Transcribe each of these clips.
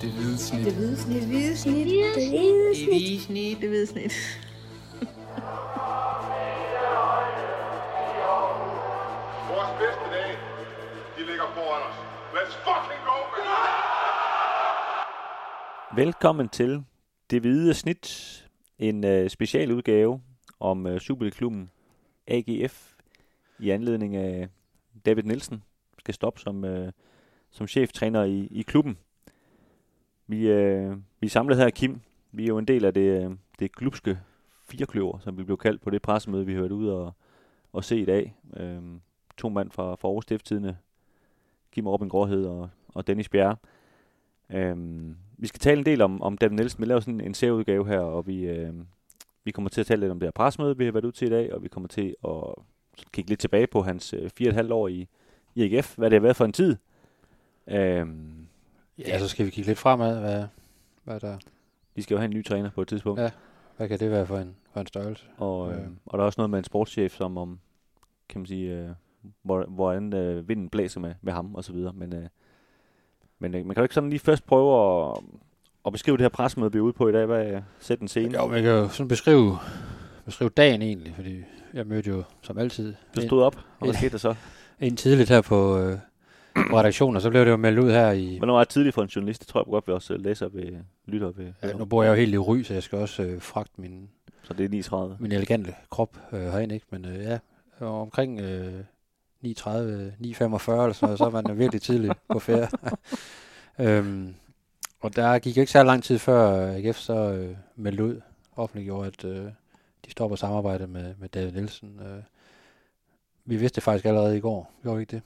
Det hvide snit. Det hvide snit. Det hvide snit. Det hvide Det hvide snit. Det hvide snit. Vores bedste dage, de ligger foran os. Let's fucking go, man! Velkommen til Det Hvide Snit, en øh, specialudgave om øh, Superliga-klubben AGF i anledning af David Nielsen skal stoppe som, øh, som cheftræner i, i klubben. Vi, øh, vi er samlet her, Kim. Vi er jo en del af det, øh, det klubske firekløver, som vi blev kaldt på det pressemøde, vi har været ude og, og se i dag. Øh, to mand fra, fra Aarhus Stifttidene, Kim Robin Gråhed og, og Dennis Bjerre. Øhm, vi skal tale en del om, om David Nielsen. Vi laver sådan en serieudgave her, og vi, øh, vi kommer til at tale lidt om det her pressemøde, vi har været ude til i dag, og vi kommer til at kigge lidt tilbage på hans øh, fire og et halvt år i, i IGF, hvad det har været for en tid. Øhm, Ja, så skal vi kigge lidt fremad. Hvad, hvad, der, de skal jo have en ny træner på et tidspunkt, Ja. hvad kan det være for en, for en størrelse? og, øh, Ja. og der er også noget med en sportschef, som om, kan man sige, øh, hvor, hvordan øh, vinden blæser med, med ham og så videre. Men, øh, men øh, man kan jo ikke sådan lige først prøve at, at beskrive det her pressemøde, vi er ude på i dag. Hvad er sæt en scene? Jo, man kan jo sådan beskrive, beskrive dagen egentlig, fordi jeg mødte jo som altid Du stod op, og hvad skete der så? ind tidligt her på, øh, på redaktionen, og så blev det jo meldt ud her i... Hvornår er det tidligt for en journalist? Det tror jeg godt, vi også øh, læser ved lytter ved. Ja, nu bor jeg jo helt i Ry, så jeg skal også øh, fragte min, Så det er 39. min elegante krop øh, herind, ikke? Men øh, ja, og omkring øh, 9.30, 9.45 eller sådan noget, så er man virkelig tidligt på ferie. øhm, og der gik ikke så lang tid før AGF så øh, meldte ud, offentliggjorde, at øh, de stopper samarbejdet med, med David Nielsen. Øh, vi vidste det faktisk allerede i går, gjorde vi ikke det?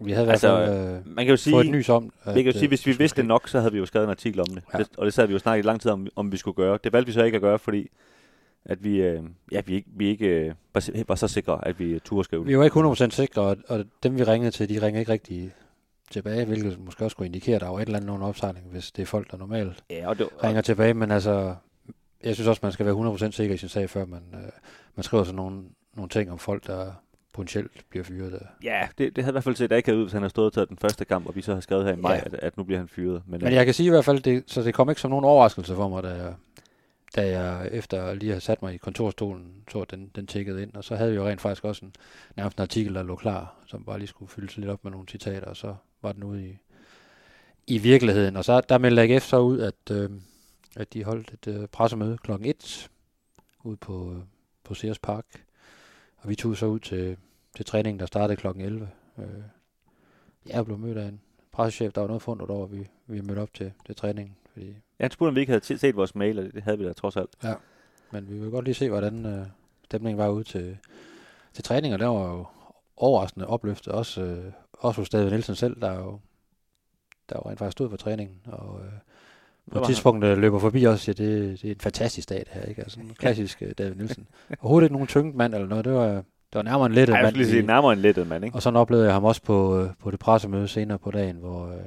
Vi havde i hvert Altså, fald øh, Man kan jo sige, fået et nys om, at, vi kan jo sige, øh, hvis vi vidste det nok, så havde vi jo skrevet en artikel om det. Ja. Og det sad vi jo snakket i lang tid om, om vi skulle gøre. Det valgte vi så ikke at gøre, fordi at vi, øh, ja, vi ikke, vi ikke øh, var, så sikre, at vi turde skrive det. Vi var ikke 100% sikre, og, og dem vi ringede til, de ringede ikke rigtig tilbage, hvilket måske også skulle indikere, at der var et eller andet under opsejling, hvis det er folk, der normalt Ja, og det, og, ringer tilbage, men altså, jeg synes også, man skal være 100% sikker i sin sag, før man, øh, man skriver sådan nogle, nogle ting om folk, der potentielt bliver fyret. Der. ja, det, det havde i hvert fald set akavet ud, hvis han havde stået og taget den første kamp, og vi så har skrevet her i maj, Ja. at, at nu bliver han fyret. Men, Men øh, jeg kan sige i hvert fald, det, så det kom ikke som nogen overraskelse for mig, da jeg, da jeg efter lige at sat mig i kontorstolen, så den, den tikkede ind, og så havde vi jo rent faktisk også en, nærmest en artikel, der lå klar, som bare lige skulle fyldes lidt op med nogle citater, og så var den ude i, i virkeligheden. Og så der meldte AGF så ud, at, øh, at de holdt et øh, pressemøde klokken 1 ude på, øh, på Sears Park, og vi tog så ud til, til træningen, der startede klokken 11. Øh, jeg blev mødt af en pressechef, der var noget fundet over, at vi, vi mødte op til, til træningen, fordi han spurgte, om vi ikke havde set vores mail, og det, havde vi da trods alt. Men vi vil godt lige se, hvordan øh, stemningen var ude til, til træning, og der var jo overraskende opløftet, også, øh, også hos David Nielsen selv, der jo, der jo rent faktisk stod for træningen, og øh, på var et han. tidspunkt øh, løber forbi os og siger, det, det er en fantastisk dag det her, ikke? Altså en klassisk øh, David Nielsen. Overhovedet ikke nogen tynget mand eller noget, det var, det var nærmere en lettet Ej, jeg mand. skulle lige sige, i- nærmere en lettet mand, ikke? og så oplevede jeg ham også på, øh, på det pressemøde senere på dagen, hvor øh,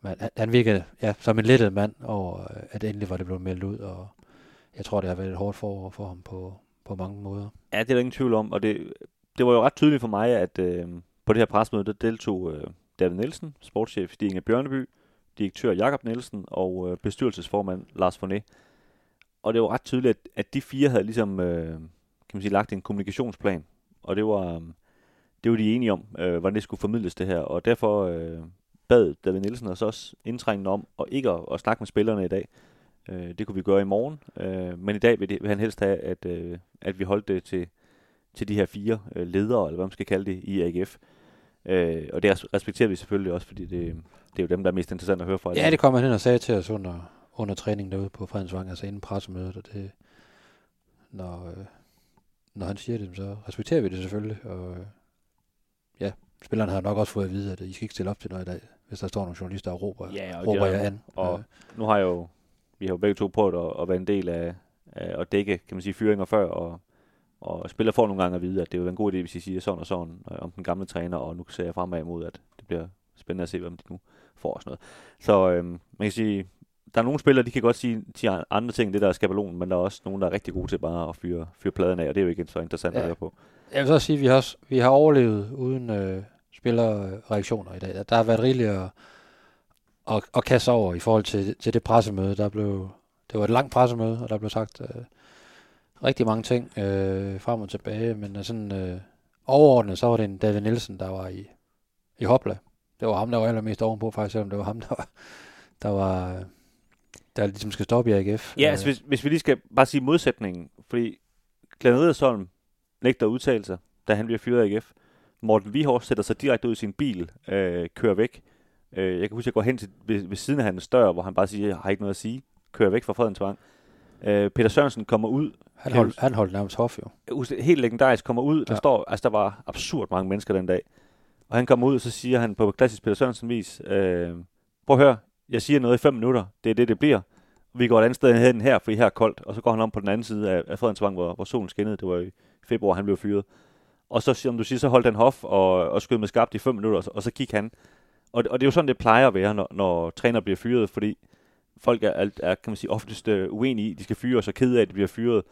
man, han- virkede ja, som en lettet mand over, øh, at endelig var det blevet meldt ud, og jeg tror, det har været et hårdt forår for ham på, på mange måder. Ja, det er der ingen tvivl om, og det, det var jo ret tydeligt for mig, at øh, på det her pressemøde, der deltog øh, David Nielsen, sportschef Stig Inge Bjørneby, direktør Jakob Nielsen og øh, bestyrelsesformand Lars Forné. Og det var ret tydeligt, at, at de fire havde ligesom, øh, man sige, lagt en kommunikationsplan, og det var, øh, det var de enige om, øh, hvordan det skulle formidles det her, og derfor øh, bad David Nielsen os også indtrængende om, og ikke at, at snakke med spillerne i dag. Øh, det kunne vi gøre i morgen, øh, men i dag vil, det, vil han helst have, at, øh, at vi holdt det til, til de her fire øh, ledere, eller hvad man skal kalde det, i AGF. Øh, og det res- respekterer vi selvfølgelig også, fordi det, det er jo dem, der er mest interessant at høre fra. Ja, det kom han hen og sagde til os under, under træningen derude på Fredensvang, altså inden pressemødet, og det, når, øh, når han siger det, så respekterer vi det selvfølgelig, og øh, ja, spillerne har nok også fået at vide, at I skal ikke stille op til noget i dag, hvis der står nogle journalister og råber, Ja, og, råber jer er- an. og Øh, nu har jeg jo, vi har jo begge to prøvet at, at være en del af, af at dække, kan man sige, fyringer før, og, og spillere får nogle gange at vide, at det er en god idé, hvis I siger sådan og sådan øh, om den gamle træner, og nu ser jeg fremad imod, at det bliver spændende at se, hvem de nu får og sådan noget. Så øhm, man kan sige, der er nogle spillere, de kan godt sige, sige andre ting, det der er skabelonen, men der er også nogen, der er rigtig gode til bare at fyre, fyre pladen af, og det er jo ikke så interessant ja. At høre på. Jeg vil så sige, at vi har, vi har overlevet uden øh, spillerreaktioner i dag. Der har været rigeligt at, at, at kaste over i forhold til, til det pressemøde. Der blev, det var et langt pressemøde, og der blev sagt øh, rigtig mange ting øh, frem og tilbage, men øh, sådan øh, overordnet, så var det en David Nielsen, der var i, i Hopla. Det var ham, der var allermest ovenpå, faktisk, selvom det var ham, der var, der var der ligesom skal stoppe i AGF. Ja, altså hvis, hvis vi lige skal bare sige modsætningen, fordi Glenn Riddersholm nægter at udtale sig, da han bliver fyret af AGF. Morten Vihors sætter sig direkte ud i sin bil, øh, kører væk. Øh, jeg kan huske, at jeg går hen til ved, ved siden af hans dør, hvor han bare siger, jeg har ikke noget at sige. Kører væk fra Fredensvang. Øh, Peter Sørensen kommer ud. Han holdt, han holdt nærmest hof jo. Helt legendarisk kommer ud. Der Ja. står, altså der var absurd mange mennesker den dag. Og han kommer ud, og så siger han på klassisk Peter Sørensen vis, øh, prøv at høre, jeg siger noget i fem minutter. Det er det, det bliver. Vi går et andet sted hen her, fordi her er koldt. Og så går han om på den anden side af, af Fredensvang, hvor, hvor solen skinnede. Det var i februar, han blev fyret. Og så, som du siger, så holdt han hof og, og skød med skarpt i fem minutter, og så, og så gik han. Og, og det er jo sådan, det plejer at være, når, når træner bliver fyret, fordi folk er, er, er kan man sige, oftest øh, uenige i, de skal fyre, og så kede af, at de bliver fyret.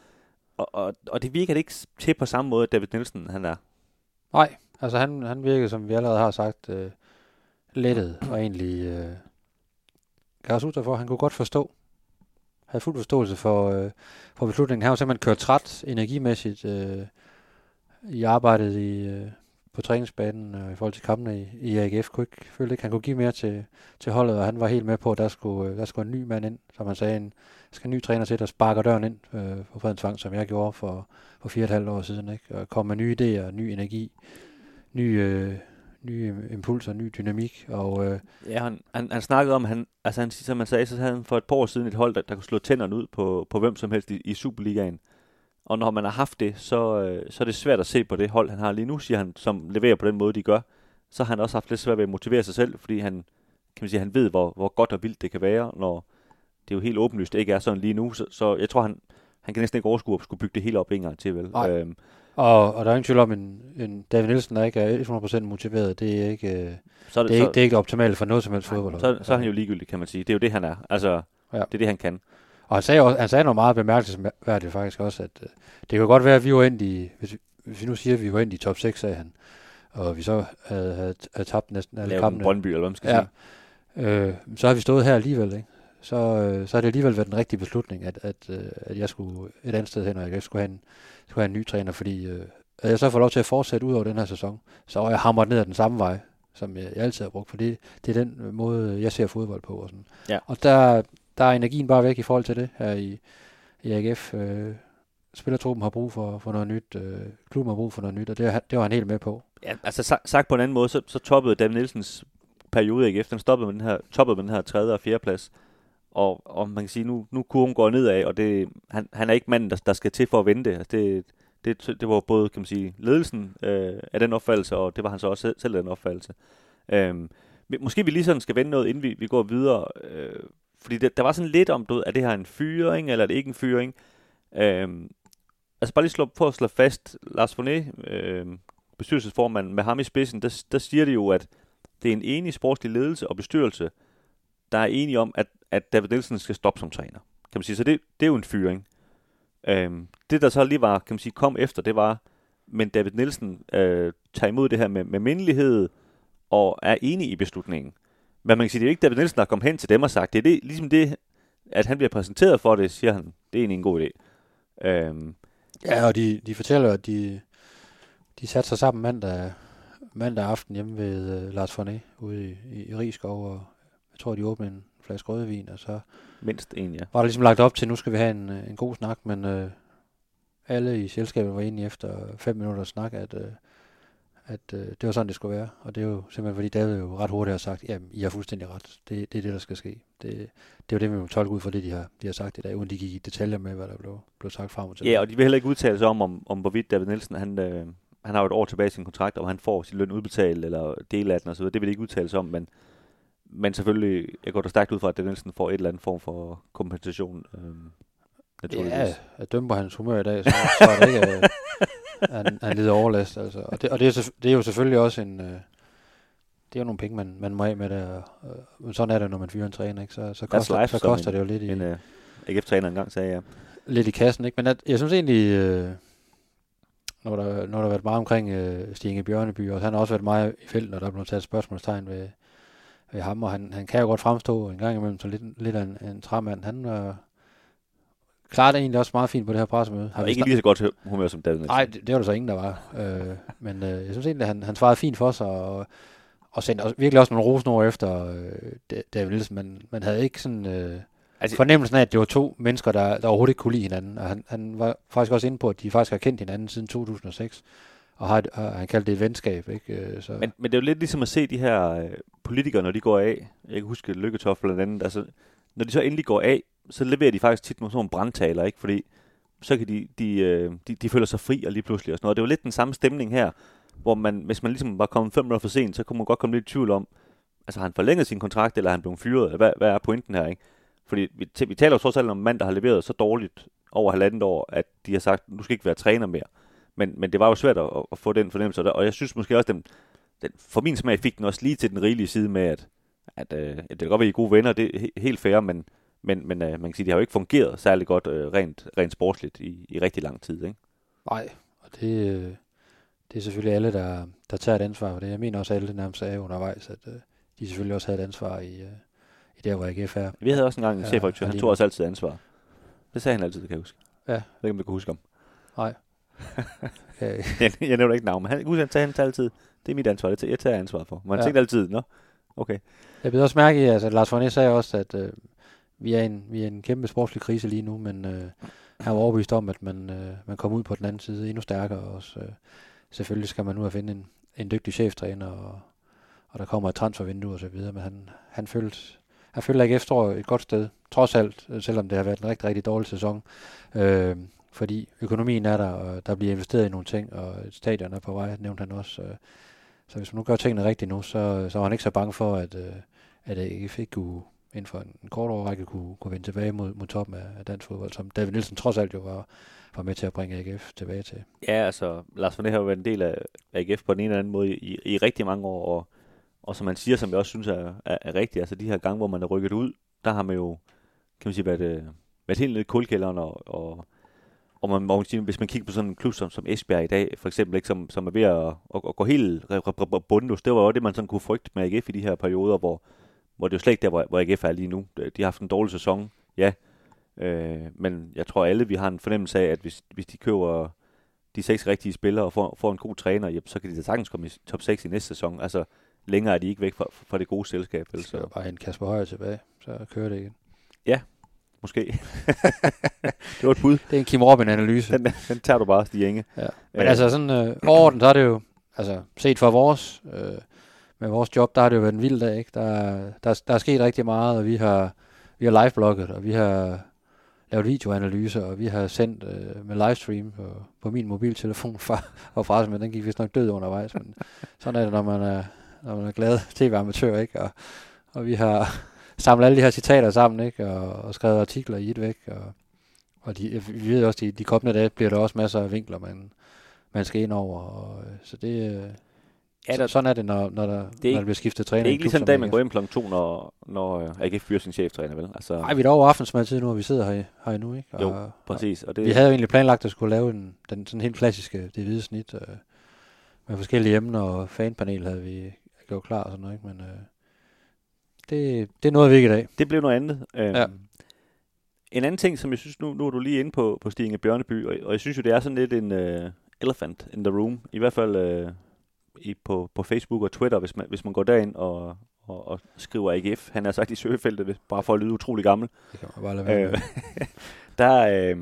Og, og, og det virker det ikke til på samme måde, at David Nielsen han er. Nej, altså han, han virkede, som vi allerede har sagt, øh, lettet og egentlig øh, gav os for, han kunne godt forstå, havde fuld forståelse for, øh, for beslutningen. Han var simpelthen kørt træt energimæssigt øh, i arbejdet i, øh, på træningsbanen øh, i forhold til kampene i, i AGF. Kunne ikke, følte ikke, han kunne give mere til, til holdet, og han var helt med på, at der skulle, øh, der skulle en ny mand ind, som han sagde, en, skal en ny træner til, der sparker døren ind øh, på Fredensvang, som jeg gjorde for, for fire og et halvt år siden, ikke? og kom med nye idéer, ny energi, ny, øh, nye impulser, ny dynamik, og øh, Ja, han, han, han snakkede om, han, altså han, som man sagde, så havde han for et par år siden et hold, der, der kunne slå tænderne ud på, på hvem som helst i, i Superligaen. Og når man har haft det, så, øh, så er det svært at se på det hold, han har lige nu, siger han, som leverer på den måde, de gør. Så har han også haft lidt svært ved at motivere sig selv, fordi han, kan man sige, han ved, hvor, hvor godt og vildt det kan være, når det jo helt åbenlyst ikke er sådan lige nu. Så, så jeg tror, han, han kan næsten ikke overskue at skulle bygge det hele op en gang til, vel? Nej. Øhm, Og, og der er ingen tvivl om, en, en David Nielsen, der ikke er 100% motiveret, det er ikke, øh, så, er det, er så, ikke, det er ikke det optimale for noget som helst fodbold. så, så er han jo ligegyldig, kan man sige. Det er jo det, han er. Altså, Ja. det er det, han kan. Og han sagde, også, han sagde noget meget bemærkelsesværdigt faktisk også, at øh, det kan godt være, at vi var endt i, hvis vi, hvis vi nu siger, at vi var endt i top 6, sagde han, og vi så havde, havde, havde tabt næsten alle Lave en kampene. Brøndby, eller hvad man skal Ja. sige. Øh, så har vi stået her alligevel, ikke? Så, øh, så har det alligevel været den rigtige beslutning, at, at, øh, at jeg skulle et andet sted hen, og jeg skulle have en, skulle have en ny træner, fordi øh, at jeg så får lov til at fortsætte ud over den her sæson, så er jeg hamret ned ad den samme vej, som jeg, jeg altid har brugt, for det, er den måde, jeg ser fodbold på. Og, sådan. Ja. og der, der er energien bare væk i forhold til det her i, i AGF. Øh, spillertruppen har brug for, for noget nyt, øh, klubben har brug for noget nyt, og det, det var han helt med på. Ja, altså sa- sagt på en anden måde, så, så toppede David Nielsens periode ikke efter. Den stoppede med den her, toppede med den her tredje og fjerde plads. Og, og man kan sige, nu, nu kurven går nedad, og det, han, han er ikke manden, der, der skal til for at vente. Altså det, det, det var både, kan man sige, ledelsen øh, af den opfattelse, og det var han så også selv, af den opfattelse. Øhm, måske vi lige sådan skal vende noget, inden vi, vi går videre. Øh, fordi det, der var sådan lidt om, du ved, er det her en fyring, eller er det ikke en fyring? Øhm, altså bare lige slå, på at slå fast, Lars Fournet, øh, bestyrelsesformand med ham i spidsen, der, der siger det jo, at det er en enig sportslig ledelse og bestyrelse, der er enige om, at, at David Nielsen skal stoppe som træner. Kan man sige. Så det, det er jo en fyring. Øhm, det, der så lige var, kan man sige, kom efter, det var, men David Nielsen øh, tager imod det her med, med mindelighed og er enig i beslutningen. Men man kan sige, det er jo ikke David Nielsen, der kom hen til dem og sagt, det er det, ligesom det, at han bliver præsenteret for det, siger han, det er egentlig en god idé. Øhm, Ja, og de, de fortæller, at de, de satte sig sammen mandag, mandag aften hjemme ved uh, Lars Forné ude i, i, i Rigskov, og tror, de åbnede en flaske rødvin, og så mindst en, ja. var der ligesom lagt op til, at nu skal vi have en, øh, en god snak, men uh, alle i selskabet var enige efter fem minutter snak, at, uh, at uh, det var sådan, det skulle være. Og det er jo simpelthen, fordi David jo ret hurtigt har sagt, jamen, I har fuldstændig ret. Det, det er det, der skal ske. Det, det er jo det, vi må tolke ud fra det, de har, de har sagt i dag, uden de gik i detaljer med, hvad der blev, blev sagt frem og tilbage. Ja, og de vil heller ikke udtale sig om, om, om hvorvidt David Nielsen, han, øh, han har jo et år tilbage i sin kontrakt, om han får sin løn udbetalt, eller del af den osv., det vil de ikke udtale sig om, men, men selvfølgelig, jeg går da stærkt ud fra, at David Nielsen får et eller andet form for kompensation, øh, naturligvis. Ja, at dømme på hans humør i dag, så, så er det ikke, at han, han lider overlast. Altså. Og, det, og det, er, det er jo selvfølgelig også en... Øh, det er jo nogle penge, man, man må af med der. Øh, men sådan er det, når man fyrer en træner, ikke? Så, så, koster, life, så koster en- det jo lidt i, En øh, AGF-træner engang sagde, ja. lidt i kassen, ikke? Men at, jeg synes egentlig, øh, når, der, når der har været meget omkring øh, Stinge Bjørneby, og han har også været meget i felten, og der er blevet taget spørgsmålstegn ved, ved ham, og han, han kan jo godt fremstå en gang imellem som lidt, lidt af en, en træmand. Han øh, klarer det egentlig også meget fint på det her pressemøde. Han var ikke lige så godt humør som David. Nej, det, det var der så ingen, der var. øh, men øh, jeg synes egentlig, at han, han svarede fint for sig, og, og sendte også, virkelig også nogle rosenord efter øh, David Nielsen. Men man havde ikke sådan... Øh, Altså, Fornemmelsen af, at det var to mennesker, der, der overhovedet ikke kunne lide hinanden. Og han, han var faktisk også inde på, at de faktisk har kendt hinanden siden 2006. Og har, har øh, han kaldt det et venskab. Ikke? Øh, så. Men, men det er jo lidt ligesom at se de her øh, politikere, når de går af. Jeg kan huske Lykketoff blandt andet. Altså, når de så endelig går af, så leverer de faktisk tit nogle sådan brandtaler, ikke? Fordi så kan de, de, øh, de, de føler sig fri og lige pludselig og sådan noget. Det var lidt den samme stemning her, hvor man, hvis man ligesom var kommet fem minutter for sent, så kunne man godt komme lidt i tvivl om, altså har han forlænget sin kontrakt, eller er han blevet fyret? Hvad, hvad er pointen her, ikke? Fordi vi, vi taler jo trods alt om en mand, der har leveret så dårligt over halvandet år, at de har sagt, du skal ikke være træner mere. Men, men det var jo svært at, at få den fornemmelse, og jeg synes måske også, den, den, for min smag fik den også lige til den rigelige side med, at, at, øh, at det kan godt være, I er gode venner, det er helt fair, men, men, men øh, man kan sige, det har jo ikke fungeret særlig godt øh, rent, rent sportsligt i, i rigtig lang tid. Ikke? Nej, og det, øh, det er selvfølgelig alle, der, der tager et ansvar for det. Jeg mener også, at alle nærmest sagde undervejs, at øh, de selvfølgelig også havde et ansvar i, øh, i der, hvor AGF er. Vi havde også engang en chefredaktør, han tog også altid ansvar. Det sagde han altid, det kan jeg huske. Ja. Jeg ved ikke, om du kan huske om. Nej. Okay. jeg, jeg nævner ikke navn, men han, han tager, han altid, det er mit ansvar, det jeg tager ansvar for. Man ja. tænkte altid, nå, okay. Jeg ved også mærke i, altså Lars Forné sagde også, at øh, vi, er en, vi er en kæmpe sportslig krise lige nu, men øh, han var overbevist om, at man, øh, man kommer ud på den anden side endnu stærkere. Også, øh, selvfølgelig skal man nu have finde en, en dygtig cheftræner, og, og der kommer et transfervindue og så videre, men han, han følte, han føler ikke efter et godt sted, trods alt, selvom det har været en rigtig, rigtig dårlig sæson. Øh, fordi økonomien er der, og der bliver investeret i nogle ting, og stadion er på vej, nævnte han også. Øh. Så hvis man nu gør tingene rigtigt nu, så, så var han ikke så bange for, at, øh, at AGF ikke kunne, inden for en, kort overrække kunne, kunne vende tilbage mod, mod toppen af, af dansk fodbold, som David Nielsen trods alt jo var, var med til at bringe AGF tilbage til. Ja, altså, Lars Forné har jo været en del af AGF på den ene eller anden måde i, i rigtig mange år, og og som man siger, som jeg også synes er, er, er rigtigt, altså de her gange, hvor man er rykket ud, der har man jo, kan man sige, været, øh, været helt nede i kulkælderen, og, og, og man må sige, hvis man kigger på sådan en klub som, som Esbjerg i dag, for eksempel, ikke, som, som er ved at, at, at gå helt bundløs, det var jo det, man sådan kunne frygte med AGF i de her perioder, hvor, hvor det jo slet ikke der, hvor, hvor AGF er lige nu. De har haft en dårlig sæson, ja, øh, men jeg tror alle, vi har en fornemmelse af, at hvis, hvis de køber de seks rigtige spillere og får, får en god træner, jamen, så kan de da sagtens komme i top 6 i næste sæson. Altså, længere er de ikke væk fra, fra det gode selskab. Så bare en Kasper Højer tilbage, så kører det igen. Ja, måske. det var et bud. Det er en Kim Robin-analyse. Den, den tager du bare, Stig Inge. Ja. Men øh. altså sådan øh, overordnet, så er det jo, altså set fra vores, øh, med vores job, der har det jo været en vild dag, ikke? Der, der, der er sket rigtig meget, og vi har, vi har live-blogget, og vi har lavet videoanalyser, og vi har sendt øh, med livestream på, på min mobiltelefon fra, og fra, men den gik vist nok død undervejs, men sådan er det, når man er, når man er glad tv-amatør, ikke? Og, og vi har samlet alle de her citater sammen, ikke? Og, og skrevet artikler i et væk, og, og de, vi ved også, de, de kommende dage bliver der også masser af vinkler, man, man skal ind over, og, så det, øh, Ja, der, sådan er det, når, når, der, det er ikke, når der bliver skiftet træner. Det er ikke ligesom dag, man går ind kl. 2, når, når øh, AGF fyrer sin cheftræner, vel? Altså, Nej, vi er over aftensmadtid nu, og vi sidder her, her nu, ikke? Og, jo, præcis. Og det, vi havde jo egentlig planlagt at skulle lave en, den sådan helt klassiske, det hvide snit, øh, med forskellige emner, og fanpanel havde vi gjort klar og sådan noget, ikke? Men øh, det, det er noget, vi ikke i dag. Det blev noget andet. Øhm, ja. En anden ting, som jeg synes, nu, nu er du lige inde på, på Stinge Bjørneby, og, og jeg synes jo, det er sådan lidt en uh, elephant in the room. I hvert fald uh, i, på, på Facebook og Twitter, hvis man, hvis man går derind og, og, og skriver AGF. Han er sagt i søgefeltet, bare for at lyde utrolig gammel. Det kan man bare lade være øh, der, øh,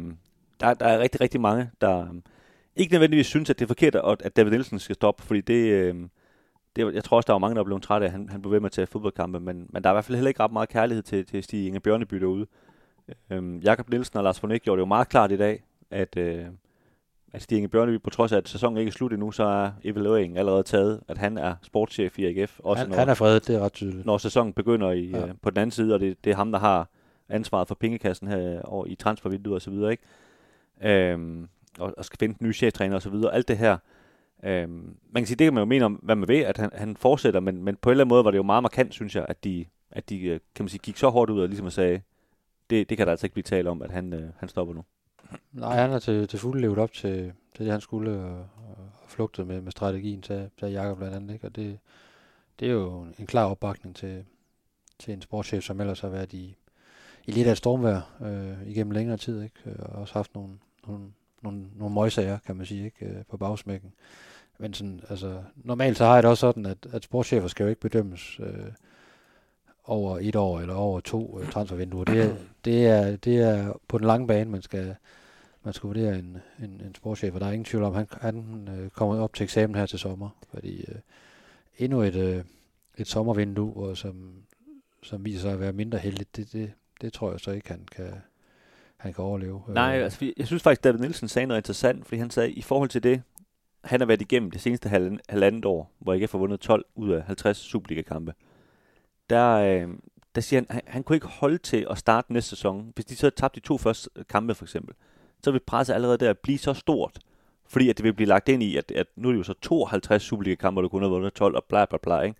der, der er rigtig, rigtig mange, der øh, ikke nødvendigvis synes, at det er forkert, at, at David Nielsen skal stoppe, fordi det, øh, det, jeg tror også, der var mange, der blev trætte af, at han, han blev ved med at tage fodboldkampe, men, men der er i hvert fald heller ikke ret meget kærlighed til, til Stig Inge Bjørneby derude. Øh, Jakob Nielsen og Lars von Eck gjorde det jo meget klart i dag, at, øh, at Stig Inge Bjørneby, på trods af, at sæsonen ikke er slut endnu, så er evalueringen allerede taget, at han er sportschef i AGF. Også han, når, han er fredet, det er ret tydeligt. Når sæsonen begynder i, ja. øh, på den anden side, og det, det er ham, der har ansvaret for pengekassen her over i transfervinduet og så videre, ikke? Øhm, og, og skal finde en ny cheftræner og så videre. Alt det her. Øhm, man kan sige, det kan man jo mene om, hvad man ved, at han, han fortsætter, men, men på en eller anden måde var det jo meget markant, synes jeg, at de, at de øh, kan man sige, gik så hårdt ud og ligesom sagde, det, det kan der altså ikke blive talt om, at han, øh, han stopper nu. Nej, han har til, til fulde levet op til, til det, han skulle, og, og flugtet med, med strategien til, til Jakob blandt andet. Ikke? Og det, det er jo en klar opbakning til, til en sportschef, som ellers har været i, i lidt af et stormvær øh, igennem længere tid, ikke? Og også haft nogle, nogle, nogle, nogle møgsager, kan man sige, ikke? Øh, på bagsmækken. Men sådan, altså, normalt så har jeg det også sådan, at, at sportschefer skal jo ikke bedømmes øh, over et år eller over to øh, transfervinduer. Det er, det, er, det er på den lange bane, man skal, man skal vurdere en, en, en sportschef, og der er ingen tvivl om, at han, han øh, kommer op til eksamen her til sommer, fordi øh, endnu et, øh, et sommervindue, og som, som viser sig at være mindre heldigt, det, det, det tror jeg så ikke, han kan, han kan overleve. Nej, Øh, altså, jeg synes faktisk, David Nielsen sagde noget interessant, fordi han sagde, i forhold til det, han har været igennem det seneste halv- halvandet år, hvor IKF har vundet 12 ud af 50 Superliga-kampe. Der, øh, der siger han, han, han kunne ikke holde til at starte næste sæson. Hvis de så havde tabt de to første kampe, for eksempel, så vil presset allerede der blive så stort, fordi at det vil blive lagt ind i, at, at nu er det jo så 52 Superliga-kampe, du kunne have vundet 12, og bla bla bla, ikke?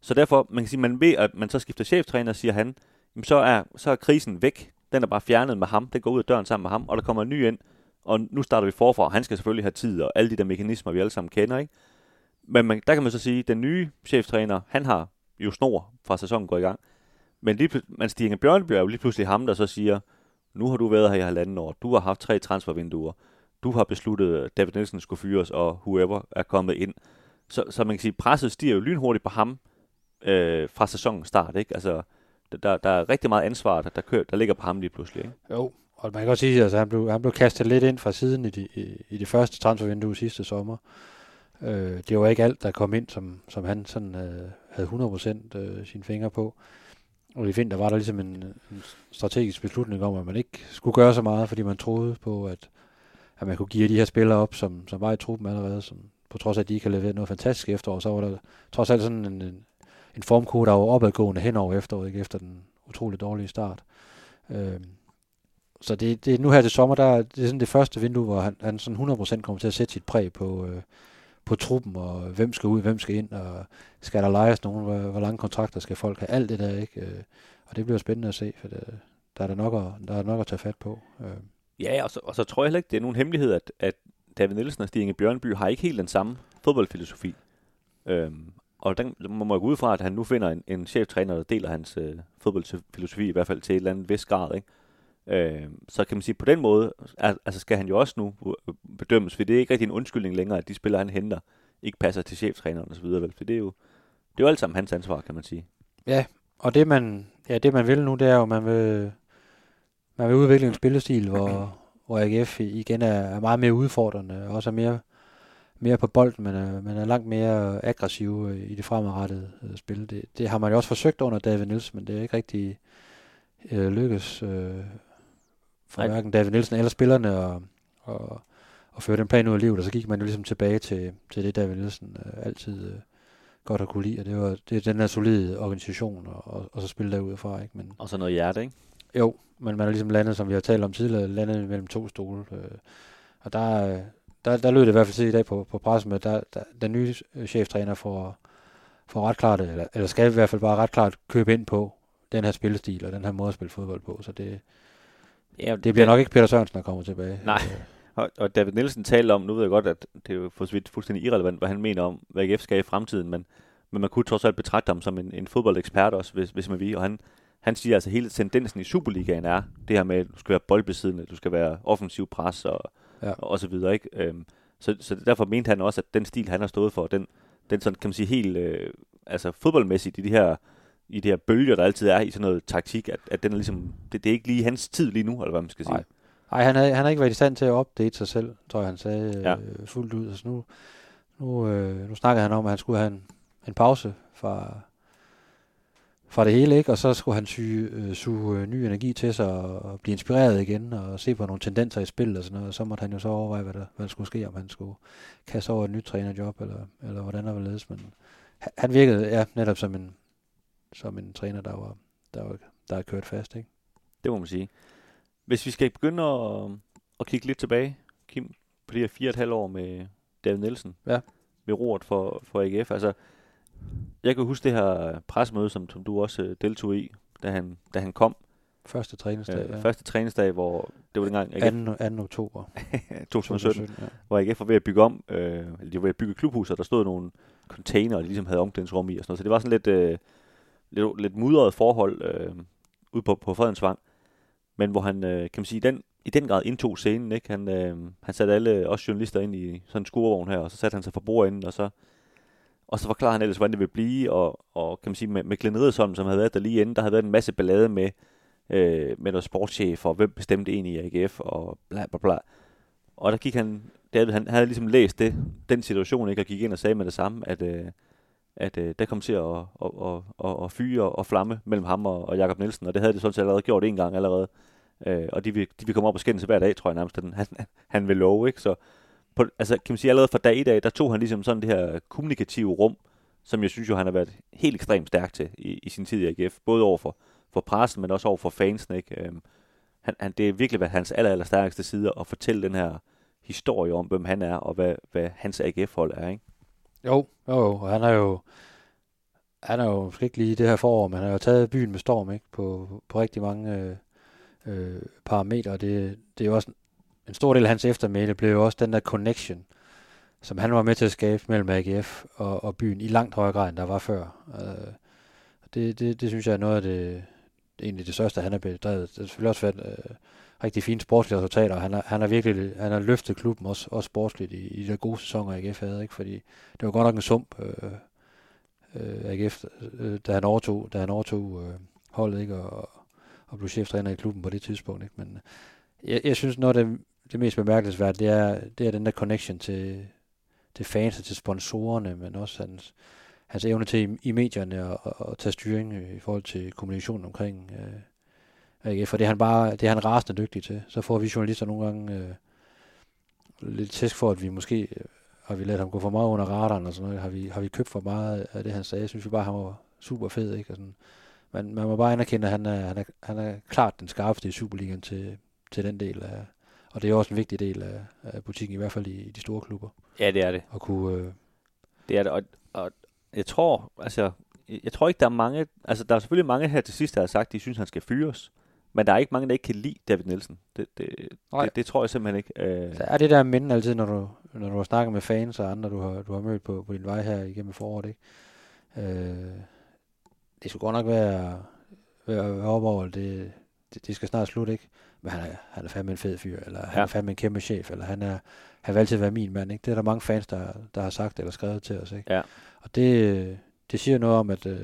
Så derfor, man kan sige, man ved, at man så skifter cheftræner, siger han, jamen så er, så er krisen væk. Den er bare fjernet med ham. Den går ud af døren sammen med ham, og der kommer en ny ind. Og nu starter vi forfra. Han skal selvfølgelig have tid, og alle de der mekanismer, vi alle sammen kender, ikke? Men man, der kan man så sige, at den nye cheftræner, han har jo snor fra sæsonen går i gang. Men lige, man Stig Bjørnby er jo lige pludselig ham, der så siger, nu har du været her i halvanden år, du har haft tre transfervinduer, du har besluttet, at David Nielsen skulle fyres, og whoever er kommet ind. Så, så man kan sige, presset stiger jo lynhurtigt på ham øh, fra sæsonens start, ikke? Altså, der, der er rigtig meget ansvar, der, der, kører, der ligger på ham lige pludselig, ikke? Jo, og man kan godt sige, at altså, han, blev, han blev kastet lidt ind fra siden i de, i, i det første transfervindue sidste sommer. Øh, det var ikke alt, der kom ind, som, som han sådan, øh, havde 100% øh, sine fingre på. Og i vinter var der ligesom en, en strategisk beslutning om, at man ikke skulle gøre så meget, fordi man troede på, at, at man kunne give de her spillere op, som, som var i truppen allerede, som, på trods af, at de ikke har leveret noget fantastisk efterår, så var der trods alt sådan en, en, en formkode, der var opadgående hen over efteråret, ikke efter den utrolig dårlige start. Øh, så det, det nu her til sommer, der det er sådan det første vindue, hvor han, han sådan 100% kommer til at sætte sit præg på, øh, på truppen, og hvem skal ud, hvem skal ind, og skal der lejes nogen, hvor, hvor lange kontrakter skal folk have, alt det der, ikke? Øh, og det bliver spændende at se, for det, der er der nok at, der er nok at tage fat på. Øh. Ja, og så, og så tror jeg heller ikke, det er nogen hemmelighed, at, at David Nielsen og Stig Inge Bjørnby har ikke helt den samme fodboldfilosofi. Øhm, og den må man gå ud fra, at han nu finder en, en cheftræner, der deler hans øh, fodboldfilosofi, i hvert fald til et eller andet vis grad. Ikke? Øh, så kan man sige, på den måde, al- altså skal han jo også nu øh, bedømmes, for det er ikke rigtig en undskyldning længere, at de spillere, han henter, ikke passer til cheftræneren osv., vel? For det er jo, det er jo alt sammen hans ansvar, kan man sige. Ja, og det man, ja, det man vil nu, det er jo, at man vil, man vil udvikle en spillestil, hvor, hvor AGF igen er, er meget mere udfordrende, og også er mere, mere på bolden, men er, man er langt mere aggressiv øh, i det fremadrettede øh, spil. Det, det har man jo også forsøgt under David Nielsen, men det er ikke rigtig øh, lykkes øh, for hverken David Nielsen eller spillerne og, og, og føre den plan ud af livet, og så gik man jo ligesom tilbage til, til det, David Nielsen øh, altid øh, godt har kunne lide, og det var det er den her solide organisation, og, og, og så spille derudfra, ikke? Men, Og så noget hjerte, ikke? jo, men man er ligesom landet, som vi har talt om tidligere, landet mellem to stole. Øh, og der, øh, der, der lød det i hvert fald til i dag på, på pressen at der, der, den nye cheftræner får, får ret klart, eller, eller skal i hvert fald bare ret klart købe ind på den her spillestil og den her måde at spille fodbold på. Så det, Ja, det bliver nok ikke Peter Sørensen, der kommer tilbage. Nej. Og, og David Nielsen talte om, nu ved jeg godt, at det er jo for så vidt fuldstændig irrelevant, hvad han mener om, hvad AGF skal i fremtiden, men, men man kunne trods alt betragte ham som en, en fodboldekspert også, hvis, hvis man vil, og han, han siger altså, hele tendensen i Superligaen er det her med, at du skal være boldbesiddende, du skal være offensiv pres og, Ja. og, så videre, ikke? Øhm, så, så derfor mente han også, at den stil, han har stået for, den, den sådan, kan man sige, helt øh, altså fodboldmæssigt i de her i de her bølger, der altid er i sådan noget taktik, at, at den er ligesom, det, det er ikke lige hans tid lige nu, eller hvad man skal sige. Nej. Nej, han har, han har ikke været i stand til at opdate sig selv, tror jeg, han sagde Ja. øh, fuldt ud. Altså nu, nu, øh, nu snakkede han om, at han skulle have en, en pause fra, fra det hele, ikke? og så skulle han syge, øh, suge øh, ny energi til sig og, blive inspireret igen og se på nogle tendenser i spillet og sådan noget. Og så måtte han jo så overveje, hvad der, hvad der skulle ske, om han skulle kaste over et nyt trænerjob, eller, eller hvordan der var ledes. Men han, han virkede ja, netop som en, som en træner, der var, der var, der er kørt fast. Ikke? Det må man sige. Hvis vi skal begynde at, at kigge lidt tilbage, Kim, på de her fire og et halvt år med David Nielsen Ja. ved roret for, for AGF. Altså, jeg kan huske det her pressemøde, som, som du også øh, deltog i, da han, da han kom. Første træningsdag, Øh, ja. Første træningsdag, hvor det var dengang AGF 2. 2. oktober 2017, ja. hvor AGF var ved at bygge om, øh, eller de var ved at bygge klubhus, og der stod nogle container, og de ligesom havde omklædningsrum i og sådan noget. Så det var sådan lidt, øh, lidt, lidt mudret forhold øh, ude på, på Fredensvang, men hvor han, øh, kan man sige, den, i den grad indtog scenen. Ikke? Han, øh, han satte alle os journalister ind i sådan en skurvogn her, og så satte han sig for bordenden, og så, og så forklarer han ellers, hvordan det vil blive, og, og kan man sige, med, med Glenn Riddersholm, som havde været der lige inden, der havde været en masse ballade med, øh, med noget sportschef, og hvem bestemte egentlig i AGF, og bla bla bla. Og der gik han, David, han, havde ligesom læst det, den situation, ikke, og gik ind og sagde med det samme, at, øh, at øh, der kom til at, at, at, at, at fyre og flamme mellem ham og, og Jakob Nielsen, og det havde det sådan set allerede gjort en gang allerede. Øh, og de vil, de vil komme op og skændes hver dag, tror jeg nærmest, den, han, han vil love, ikke? Så på, altså, kan man sige, allerede fra dag i dag, der tog han ligesom sådan det her kommunikative rum, som jeg synes jo, han har været helt ekstremt stærk til i, i sin tid i AGF, både over for, for pressen, men også over for fansen, ikke? Øhm, han, han, det er virkelig været hans aller, aller stærkeste side at fortælle den her historie om, hvem han er, og hvad, hvad hans AGF-hold er, ikke? Jo, jo, jo, og han er jo, han er jo måske ikke lige det her forår, men han har jo taget byen med storm, ikke? På, på rigtig mange øh, øh, parametre. Det, det er jo også en, stor del af hans eftermæle blev jo også den der connection, som han var med til at skabe mellem AGF og, og byen i langt højere grad, end der var før. Øh, det, det, det synes jeg er noget af det, egentlig det største, han har bedrevet. Det har selvfølgelig også været øh, rigtig fine sportslige resultater, og han har, han har virkelig han har løftet klubben også, også sportsligt i, i de gode sæsoner, AGF havde, ikke? fordi det var godt nok en sump, øh, øh, AGF, øh, da han overtog, da han overtog øh, holdet, ikke? Og, og blev cheftræner i klubben på det tidspunkt. Ikke? Men øh, jeg, jeg synes, noget af det, det mest bemærkelsesværdige, det er, det er den der connection til, til fans og til sponsorerne, men også hans, hans evne til i, i medierne at, at, at tage styring øh, i forhold til kommunikationen omkring øh, AGF, for det er han bare, det er han rasende dygtig til. Så får vi journalister nogle gange øh, lidt tæsk for, at vi måske øh, har vi ladet ham gå for meget under radaren og sådan noget. Har vi, har vi købt for meget af det, han sagde? Jeg synes vi bare, han var super fed, ikke? Og sådan, man, man må bare anerkende, at han er, han er, han er klart den skarpeste i Superligaen til, til den del af, og det er også en vigtig del af, af butikken, i hvert fald i, i de store klubber. Ja, det er det. At kunne, øh... Det er det, og, og jeg tror, altså, jeg tror ikke, der er mange, altså der er selvfølgelig mange her til sidst, der har sagt, at de synes, han skal fyres. Men der er ikke mange, der ikke kan lide David Nielsen. Det, det, det, det tror jeg simpelthen ikke. Øh... Så er det der minde altid, når du, når du har snakket med fans og andre, du har, du har mødt på, på din vej her igennem foråret, ikke? Øh, det skulle godt nok være, være, være op over, det, det, det, skal snart slutte, ikke? Men han er, han er fandme en fed fyr, eller ja. han er fandme en kæmpe chef, eller han er, han vil altid være min mand, ikke? Det er der mange fans, der, der har sagt eller skrevet til os, ikke? Ja. Og det, det siger noget om, at øh,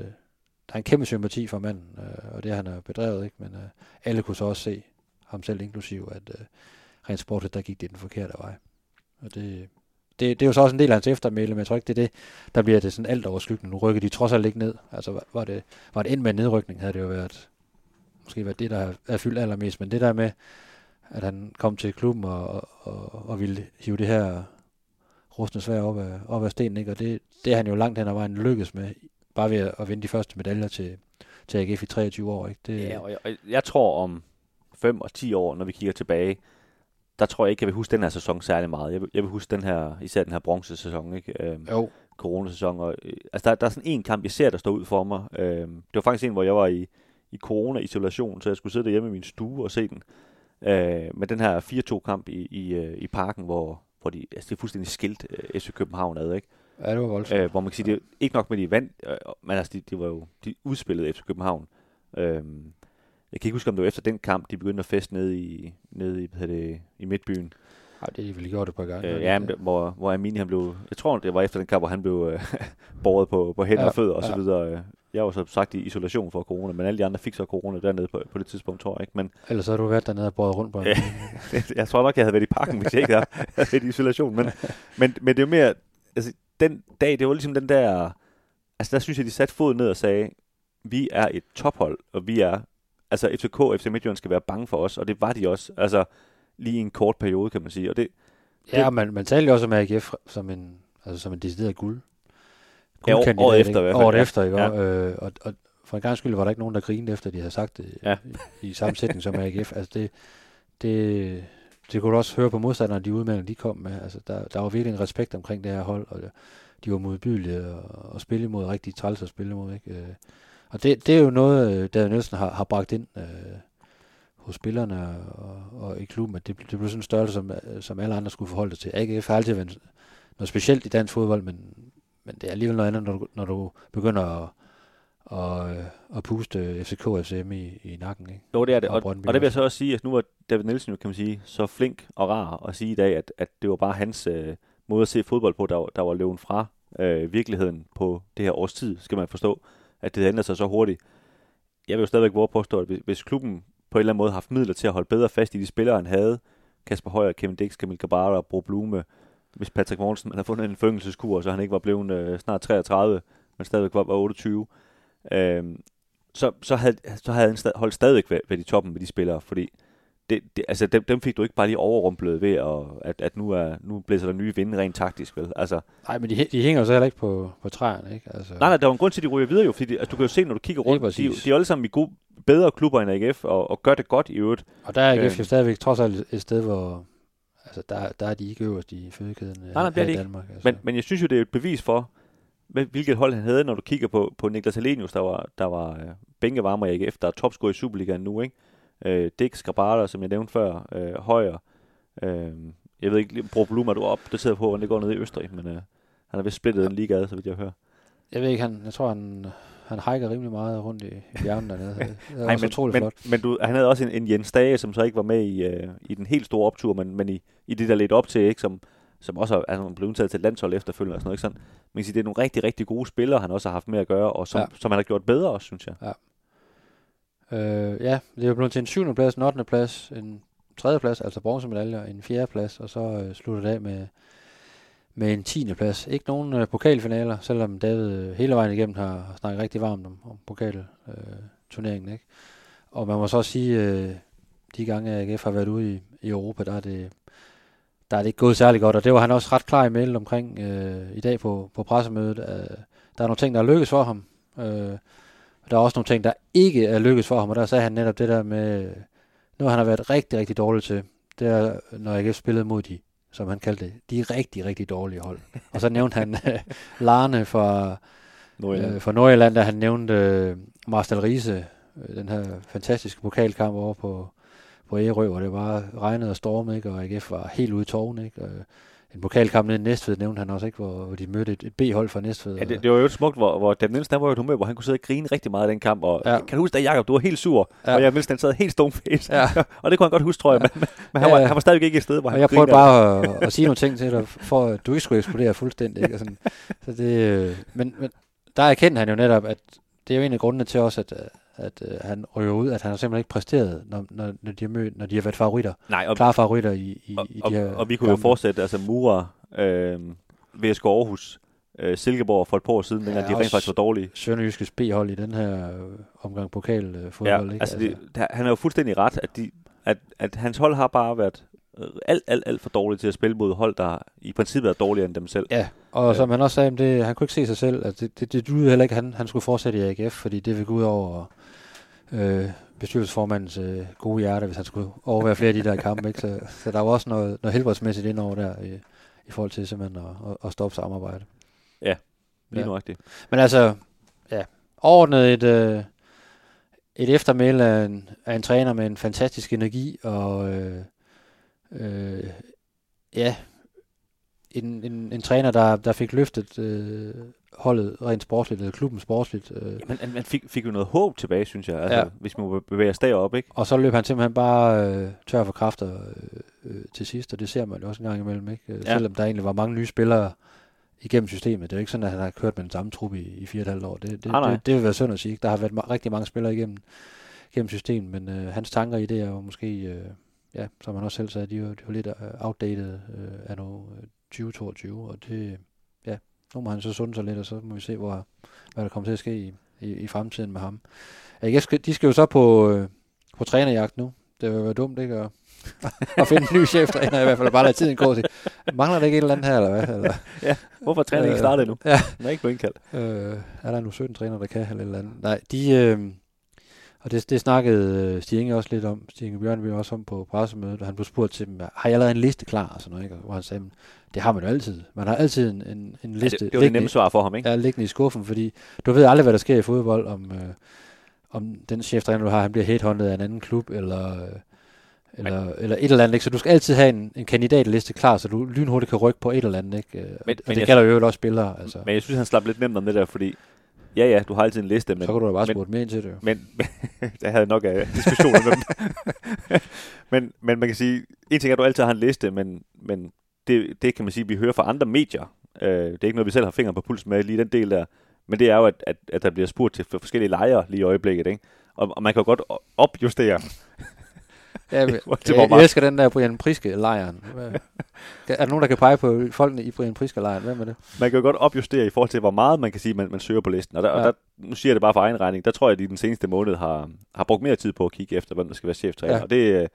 der er en kæmpe sympati for manden, øh, og det han har bedrevet, ikke? Men øh, alle kunne så også se, ham selv inklusiv, at øh, rent sportligt, der gik det den forkerte vej. Og det, det, det er jo så også en del af hans eftermæle, men jeg tror ikke, det er det, der bliver det sådan alt overskyggende. Nu rykker de trods alt ikke ned. Altså, var det, var det ind med en nedrykning, havde det jo været, måske været det, der er fyldt allermest, men det der med, at han kom til klubben og, og, og, og ville hive det her rustne svær op af, op af stenen, ikke? og det, det er han jo langt hen ad vejen lykkes med, bare ved at vinde de første medaljer til, til AGF i 23 år. Ikke? Det, ja, og jeg, jeg tror om 5 og 10 år, når vi kigger tilbage, der tror jeg ikke, jeg vil huske den her sæson særlig meget. Jeg vil, jeg vil huske den her, især den her bronzesæson, ikke? Øhm, jo. Coronasæson. Og, øh, altså, der, der er sådan en kamp, jeg ser, der står ud for mig. Øhm, det var faktisk en, hvor jeg var i, i corona-isolation, så jeg skulle sidde derhjemme i min stue og se den. Øh, med den her 4-2-kamp i, i, øh, i parken, hvor, hvor de, altså det er fuldstændig skilt øh, FC København ad, ikke? Ja, det var voldsomt. Øh, hvor man kan sige, det er ikke nok med de vand, øh, men altså de, de var jo, de udspillede FC København. Øh, jeg kan ikke huske, om det var efter den kamp, de begyndte at feste nede i, nede i, hvad det, i Midtbyen. Nej, det er vel gjort det på gang. Øh, ja, men, hvor, hvor Amini han blev, jeg tror det var efter den kamp, hvor han blev øh, båret på, på hænder ja, og fødder og ja. så videre. Jeg var så sagt i isolation for corona, men alle de andre fik så corona dernede på, på det tidspunkt, tror jeg ikke. Men, Ellers så har du været dernede og båret rundt på Jeg tror nok, jeg havde været i parken, hvis jeg ikke havde været i isolation. Men, men, men det er jo mere, altså den dag, det var ligesom den der, altså der synes jeg, de satte foden ned og sagde, vi er et tophold, og vi er altså FCK og FC Midtjylland skal være bange for os, og det var de også. Altså lige en kort periode, kan man sige. Og det, ja, det, man, man talte jo også om AGF som en, altså som en decideret guld. Ja, året efter i hvert fald. Året ja. efter, ikke? Ja. Øh, og, og for en gang skyld var der ikke nogen, der grinede efter, de havde sagt det ja. i, i samme sætning som AGF. Altså det, det, det kunne du også høre på modstanderne, de udmeldinger, de kom med. Altså der, der var virkelig en respekt omkring det her hold, og de var modbydelige og, og spille imod, rigtig træls at spille imod. Ikke? Øh, og det, det er jo noget, øh, David Nielsen har, har bragt ind øh, hos spillerne og, og i klubben, at det, det blev sådan en størrelse, som, som alle andre skulle forholde sig til. AGF har altid været noget specielt i dansk fodbold, men, men det er alligevel noget andet, når du, når du begynder at, og, øh, og puste FCK og FCM i, i nakken. Ikke? Jo, det er det. Og Og, Brøndby og det vil jeg så også sige, at nu var David Nielsen jo, kan man sige, så flink og rar at sige i dag, at, at det var bare hans øh, måde at se fodbold på, der, var- der var løven fra øh, virkeligheden på det her års tid, skal man forstå, at det ændret sig så hurtigt. Jeg vil jo stadigvæk våge at påstå, at hvis, hvis klubben på en eller anden måde haft midler til at holde bedre fast i de spillere, han havde, Kasper Højer, Kevin Dix, Kamil Gabara, Bro Blume, hvis Patrick Mortensen havde fundet en foryngelseskur, så han ikke var blevet øh, snart 33, men stadigvæk var, var 28, øh, så, så, havde, så havde han stad, holdt stadigvæk ved, ved de toppen med de spillere, fordi det, det, altså dem, dem fik du ikke bare lige overrumplet ved, at, at, at nu, er, nu blæser der nye vinde rent taktisk, vel? Altså, Nej, men de, de hænger jo så heller ikke på, på træerne, ikke? Altså, nej, nej, der var en grund til, at de ryger videre jo, fordi de, altså, du kan jo se, når du kigger rundt, de, de er alle sammen i gode, bedre klubber end AGF, og, og gør det godt i øvrigt. Og der er AGF Øhm. jo stadigvæk trods alt et sted, hvor altså, der, der er de ikke øverst i fødekæden nej, er her i ikke. Danmark. Altså. Men, men jeg synes jo, det er et bevis for, hvilket hold han havde, når du kigger på, på Niklas Helenius, der var, der var øh, bænkevarmer i AGF, der er topscorer i Superligaen nu, ikke? Øh, Dix, Grabata, som jeg nævnte før, øh, Højer. Øh, jeg ved ikke, Bro Blum er du op, det sidder på, hvordan det går ned i Østrig, men øh, han har vist splittet en liga så vidt jeg hører. Jeg ved ikke, han, jeg tror, han, han hiker rimelig meget rundt i, bjergene dernede. Det er Ej, også men, utroligt men, flot. men du, han havde også en, en Jens Dage, som så ikke var med i, øh, i den helt store optur, men, men i, i det der lidt op til, ikke, som, som også er altså, blevet udtaget til landshold efterfølgende og sådan noget. Ikke? Sådan, man kan sige, det er nogle rigtig, rigtig gode spillere, han også har haft med at gøre, og som, Ja. ja. som han har gjort bedre også, synes jeg. Øh, ja, det er jo blevet til en syvende plads, en 8. plads, en tredje plads, altså bronzemedaljer, en fjerde plads, og så øh, slutter det af med, med en tiende plads. Ikke nogen øh, pokalfinaler, selvom David øh, hele vejen igennem har, snakket rigtig varmt om, om pokalturneringen. Øh, turneringen, ikke? Og man må så også sige, øh, de gange AGF har været ude i, i Europa, der er, det, der er det ikke gået særlig godt, og det var han også ret klar i mailen omkring øh, i dag på, på pressemødet. Øh, der er nogle ting, der er lykkes for ham. Øh, og der er også nogle ting, der ikke er lykkes for ham, og der sagde han netop det der med, øh, noget han har været rigtig, rigtig dårlig til, det er, når AGF spillede mod de, som han kaldte det, de rigtig, rigtig dårlige hold. og så nævnte han øh, Larne fra, Nordjylland. øh, fra Nordjylland, da han nævnte øh, Marstal Riese, øh, den her fantastiske pokalkamp over på, på Ærø, hvor det bare regnede og stormede, ikke? og AGF var helt ude i tårne. Ikke? Og en pokalkamp nede i Næstved nævnte han også, ikke? Hvor, hvor de mødte et, et B-hold fra Næstved. Ja, det, det, var jo et smukt, hvor, hvor Dan Nielsen han var jo et humør, hvor han kunne sidde og grine rigtig meget i den kamp. Og Ja. kan du huske, da Jacob, du var helt sur, Ja. og jeg Nielsen han sad helt stoneface. Ja. og det kunne han godt huske, tror jeg, Ja. men, men, han, Ja, var, han var stadigvæk ikke et sted, hvor Og han jeg prøvede bare at, at sige nogle ting til dig, for at du ikke skulle eksplodere fuldstændig. Ikke? Og sådan. Så det, øh, men, men der erkendte han jo netop, at det er jo en af grundene til også, at, øh, at, at han ryger ud, at han har simpelthen ikke præsteret, når, når, når, de, har mødt, når de har været favoritter. det. Nej, og, Klare favoritter i, i, og, i og, de her og, vi kunne jo kampe. fortsætte, altså Mura, øh, VSK Aarhus, øh, Silkeborg for et par år siden, dengang Ja, de rent faktisk var dårlige. Sønderjyskes B-hold i den her øh, omgang pokalfodbold. Ja, ikke? altså, det, der, han er jo fuldstændig ret, at, de, at, at hans hold har bare været øh, alt, alt, alt for dårlige til at spille mod hold, der i princippet er dårligere end dem selv. Ja, og som han også sagde, det, han kunne ikke se sig selv, at det, det, det duede heller ikke, at han, han skulle fortsætte i AGF, fordi det ville gå ud over øh, bestyrelsesformandens øh, gode hjerte, hvis han skulle overvære flere af de der kampe. Ikke? Så, så der var også noget, noget helbredsmæssigt indover der, i, i forhold til simpelthen at, at, at stoppe samarbejde. Lige Ja. ja. nu rigtigt. Men altså, ja, overordnet et, øh, et eftermæl af en, af en træner med en fantastisk energi, og øh, øh, ja, en, en, en træner, der, der fik løftet øh, holdet rent sportsligt, eller klubben sportsligt. Øh, Men man fik, fik jo noget håb tilbage, synes jeg, altså, Ja. hvis man bevæger os derop, ikke? og så løb han simpelthen bare øh, tør for kræfter øh, øh, til sidst, og det ser man jo også en gang imellem, ikke? Øh, Ja. Selvom der egentlig var mange nye spillere igennem systemet. Det er jo ikke sådan, at han har kørt med den samme trup i, i fire og et halvt år. Det, det, nej. det, det vil være synd at sige. Der har været ma- rigtig mange spillere igennem, igennem systemet, men øh, hans tanker i det er jo måske, øh, ja, som han også selv sagde, de er jo, de er jo lidt øh, outdated øh, af nu 2022, og det, ja, nu må han så sunde sig lidt, og så må vi se, hvor, hvad der kommer til at ske i, i, i fremtiden med ham. AGF skal, de skal jo så på, øh, på trænerjagt nu. Det vil være dumt, ikke? At, at finde en ny cheftræner i hvert fald, bare lade tiden gå til. Mangler det ikke et eller andet her, eller hvad? Eller, Hvorfor er træningen ikke Øh, startet endnu? ja. Den er ikke blevet indkaldt. Øh, er der nu 17 træner, der kan eller et eller andet? Nej, de... Øh, og det, det snakkede øh, Stig også lidt om, Stig Inge Bjørnby også om på pressemødet, og han blev spurgt til dem, har jeg lavet en liste klar? Og sådan noget, ikke? Hvor han sagde, "Men det har man jo altid. Man har altid en, en, en Ja, liste det, det var det nemme svar for ham, ikke? er liggende i skuffen, fordi du ved aldrig, hvad der sker i fodbold, om, øh, om den cheftræner, du har, han bliver headhunted af en anden klub, eller, øh, eller, eller et eller andet. Ikke? Så du skal altid have en, en kandidatliste klar, så du lynhurtigt kan rykke på et eller andet. Ikke? Men, Men- og men det jeg- gælder jo også spillere. Altså. Men jeg synes, han slap lidt nemt om det der, fordi Ja, ja, du har altid en liste, men, så kunne du da bare men, spurgt mere ind til det. jo. men havde jeg nok af diskussioner med dem. men, men man kan sige, en ting er, at du altid har en liste, men, men det, det kan man sige, vi hører fra andre medier. Øh, det er ikke noget, vi selv har fingeren på pulsen med, lige den del der. Men det er jo, at, at, at der bliver spurgt til forskellige lejre lige i øjeblikket, ikke? Og, og man kan jo godt opjustere. Ja, jeg, meget? jeg elsker den der Brian Priske-lejren. Hvad- Er der nogen, der kan pege på folkene i Brian Priske-lejren? Hvem er det? Man kan jo godt opjustere i forhold til, hvor meget man kan sige, man, man søger på listen. Og, der, ja. Og der, nu siger jeg det bare for egen regning, der tror jeg, at de den seneste måned har, har brugt mere tid på at kigge efter, hvem der skal være cheftræner. Ja. Ja. Og det, øh,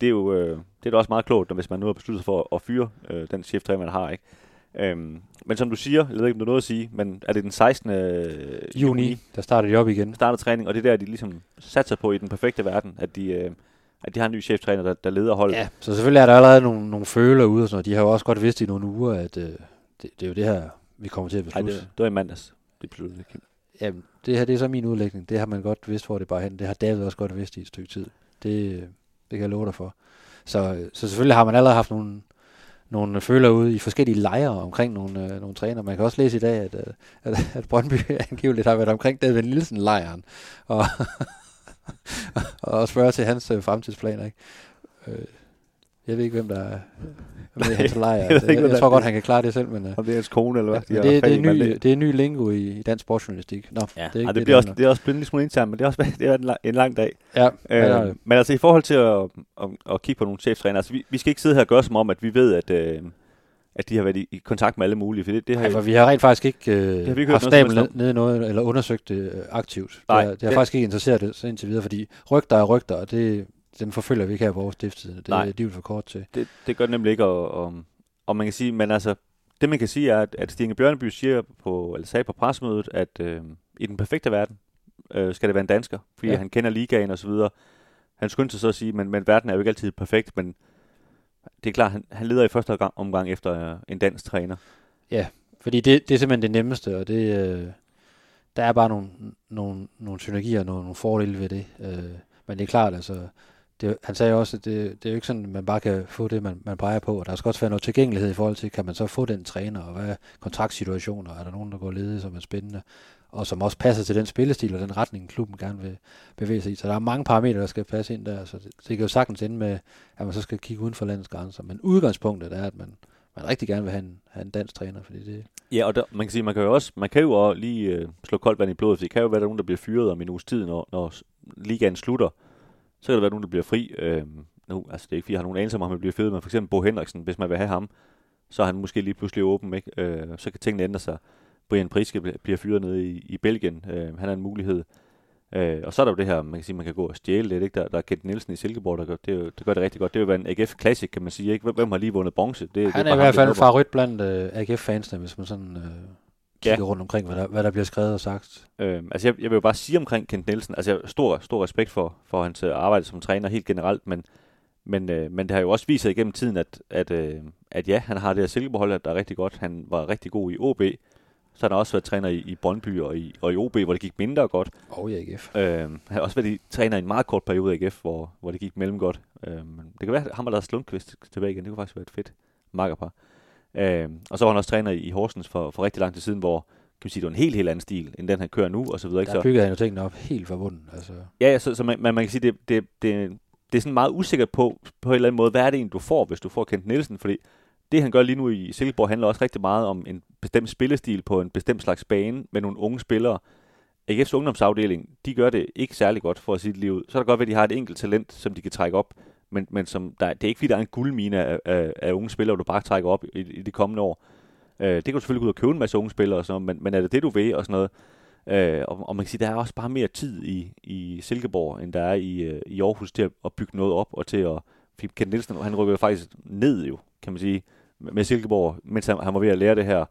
det er jo øh, det er da også meget klogt, når, hvis man nu har besluttet sig for at fyre øh, den cheftræner, man har. ikke. Øhm, men som du siger, jeg ved ikke, om du noget at sige, men er det den 16. Juni, der starter de op igen. starter træning, og det er der, de ligesom satser på i den perfekte verden, at de, øh, at de har en ny cheftræner, der, der leder holdet. Ja, så selvfølgelig er der allerede nogle, nogle føler ude og sådan noget. De har jo også godt vidst i nogle uger, at øh, det, det er jo det her, vi kommer til at beslutte. det, det var i mandags. Det besluttede Kim. Jamen, det her det er så min udlægning. Det har man godt vidst, hvor det bare hen. Det har David også godt vidst i et stykke tid. Det, det kan jeg love dig for. Så, så selvfølgelig har man allerede haft nogle, nogle føler ude i forskellige lejre omkring nogle, øh, nogle træner. Man kan også læse i dag, at, øh, at, at Brøndby angiveligt har været omkring David Nielsen-lejren. Og, og spørge til hans øh, fremtidsplaner. Ikke? Øh, jeg ved ikke, hvem der er med i hans lejr. jeg ved Jeg, jeg, tror godt, han kan klare det selv, men... Om det er hans kone, eller hvad? har det, det, er ny, det er ny lingo i, i dansk sportsjournalistik. Nå, Ja, det det, er ikke det, det, bliver det også, det er også blevet en lille smule internt, men det er også det er en, lang, en lang dag. Ja, Øh, ja, det det. men altså i forhold til at, at, at kigge på nogle cheftræner, altså vi, vi skal ikke sidde her og gøre som om, at vi ved, at, øh, at de har været i, i kontakt med alle mulige, for det, det har jo- for vi har rent faktisk ikke øh, har vi ikke haft stablen helst ned, ned i noget, eller undersøgt det øh, aktivt. Nej, det, har, det har det- faktisk ikke interesseret det så indtil videre, fordi rygter er rygter, og det, dem forfølger vi ikke her på vores stiftstid. Det Nej. er er for kort til. det, det gør det nemlig ikke, og, og, og man kan sige, men altså, det man kan sige er, at, at Stine Bjørneby siger på, eller sagde på pressemødet, at øh, i den perfekte verden øh, skal det være en dansker, fordi ja. Ja. han kender ligaen og så videre. Han skyndte sig så at sige, men, men verden er jo ikke altid perfekt, men det er klart, han, han leder i første omgang, omgang efter øh, en dansk træner. Fordi det, det er simpelthen det nemmeste, og det, øh, der er bare nogle, nogle, nogle synergier og nogle, nogle fordele ved det. Øh, men det er klart, altså, det, han sagde også, at det, det er jo ikke sådan, at man bare kan få det, man, man peger på. Og der skal også være noget tilgængelighed i forhold til, kan man så få den træner, og hvad er kontraktsituationer, er der nogen, der går ledige, som er spændende, og som også passer til den spillestil og den retning, klubben gerne vil bevæge sig i. Så der er mange parametre, der skal passe ind der, så det, det kan jo sagtens ende med, at man så skal kigge uden for landets grænser. Men udgangspunktet er, at man, man rigtig gerne vil have en, have en dansk træner, fordi det, Ja, og der, man kan sige, man kan jo også, man kan jo også lige øh, slå koldt vand i blodet, for det kan jo være, der er nogen, der bliver fyret om en uges tid, når, når ligaen slutter. Så kan der være nogen, der bliver fri. Øh, nu, altså det er ikke, fordi jeg har nogen anelse om, at han bliver fyret, men for eksempel Bo Henriksen, hvis man vil have ham, så er han måske lige pludselig åben, ikke? Øh, så kan tingene ændre sig. Brian Priske bl- bliver fyret nede i, i Belgien. Øh, han er en mulighed. Øh, og så er der jo det her, man kan sige, man kan gå og stjæle lidt, ikke? Der, der er Kent Nielsen i Silkeborg, der gør det, jo, det gør det rigtig godt. Det vil være en AGF Classic, kan man sige, ikke? Hvem, har lige vundet bronze? Det, det Han bare er i hvert det fald håber. favorit blandt øh, AGF-fansene, hvis man sådan øh, kigger Ja. rundt omkring, hvad der, hvad der bliver skrevet og sagt. Øh, altså jeg, jeg vil jo bare sige omkring Kent Nielsen, altså jeg stor, stor respekt for, for hans øh, arbejde som træner helt generelt, men, men, øh, men det har jo også vist sig igennem tiden, at, at, øh, at ja, han har det her Silkeborg der er rigtig godt. Han var rigtig god i OB, så har han også været træner i, i Brøndby og i, og i OB, hvor det gik mindre godt. Og i AGF. Øh, han har også været i, træner i en meget kort periode i AGF, hvor, hvor det gik mellem godt. Øh, men det kan være, at ham og Lars Lundqvist tilbage igen. Det kunne faktisk være et fedt makkerpar. Øh, og så var han også træner i, i Horsens for, for rigtig lang tid siden, hvor kan man sige, det var en helt, helt anden stil, end den han kører nu, og så videre. Ikke? Der Så, bygger han jo tingene op helt forbundet. Altså, Ja, ja, så, så man, man, man kan sige, det, det, det, det er sådan meget usikkert på, på en eller anden måde, hvad er det egentlig, du får, hvis du får Kent Nielsen, fordi det, han gør lige nu i Silkeborg, handler også rigtig meget om en bestemt spillestil på en bestemt slags bane med nogle unge spillere. AGF's ungdomsafdeling, de gør det ikke særlig godt for at sige det lige ud. Så er det godt ved, at de har et enkelt talent, som de kan trække op, men, men som der, det er ikke fordi, der er en guldmine af, af, af unge spillere, du bare trækker op i, i de kommende år. Øh, det kan du selvfølgelig gå ud og købe en masse unge spillere, og sådan noget, men, men er det det, du vil, og sådan noget. Øh, og, og man kan sige, der er også bare mere tid i, i Silkeborg, end der er i, øh, i Aarhus til at, at bygge noget op, og til at... Fordi Kent Nielsen, han rykker jo faktisk ned jo, kan man sige, med Silkeborg, mens han, han var ved at lære det her,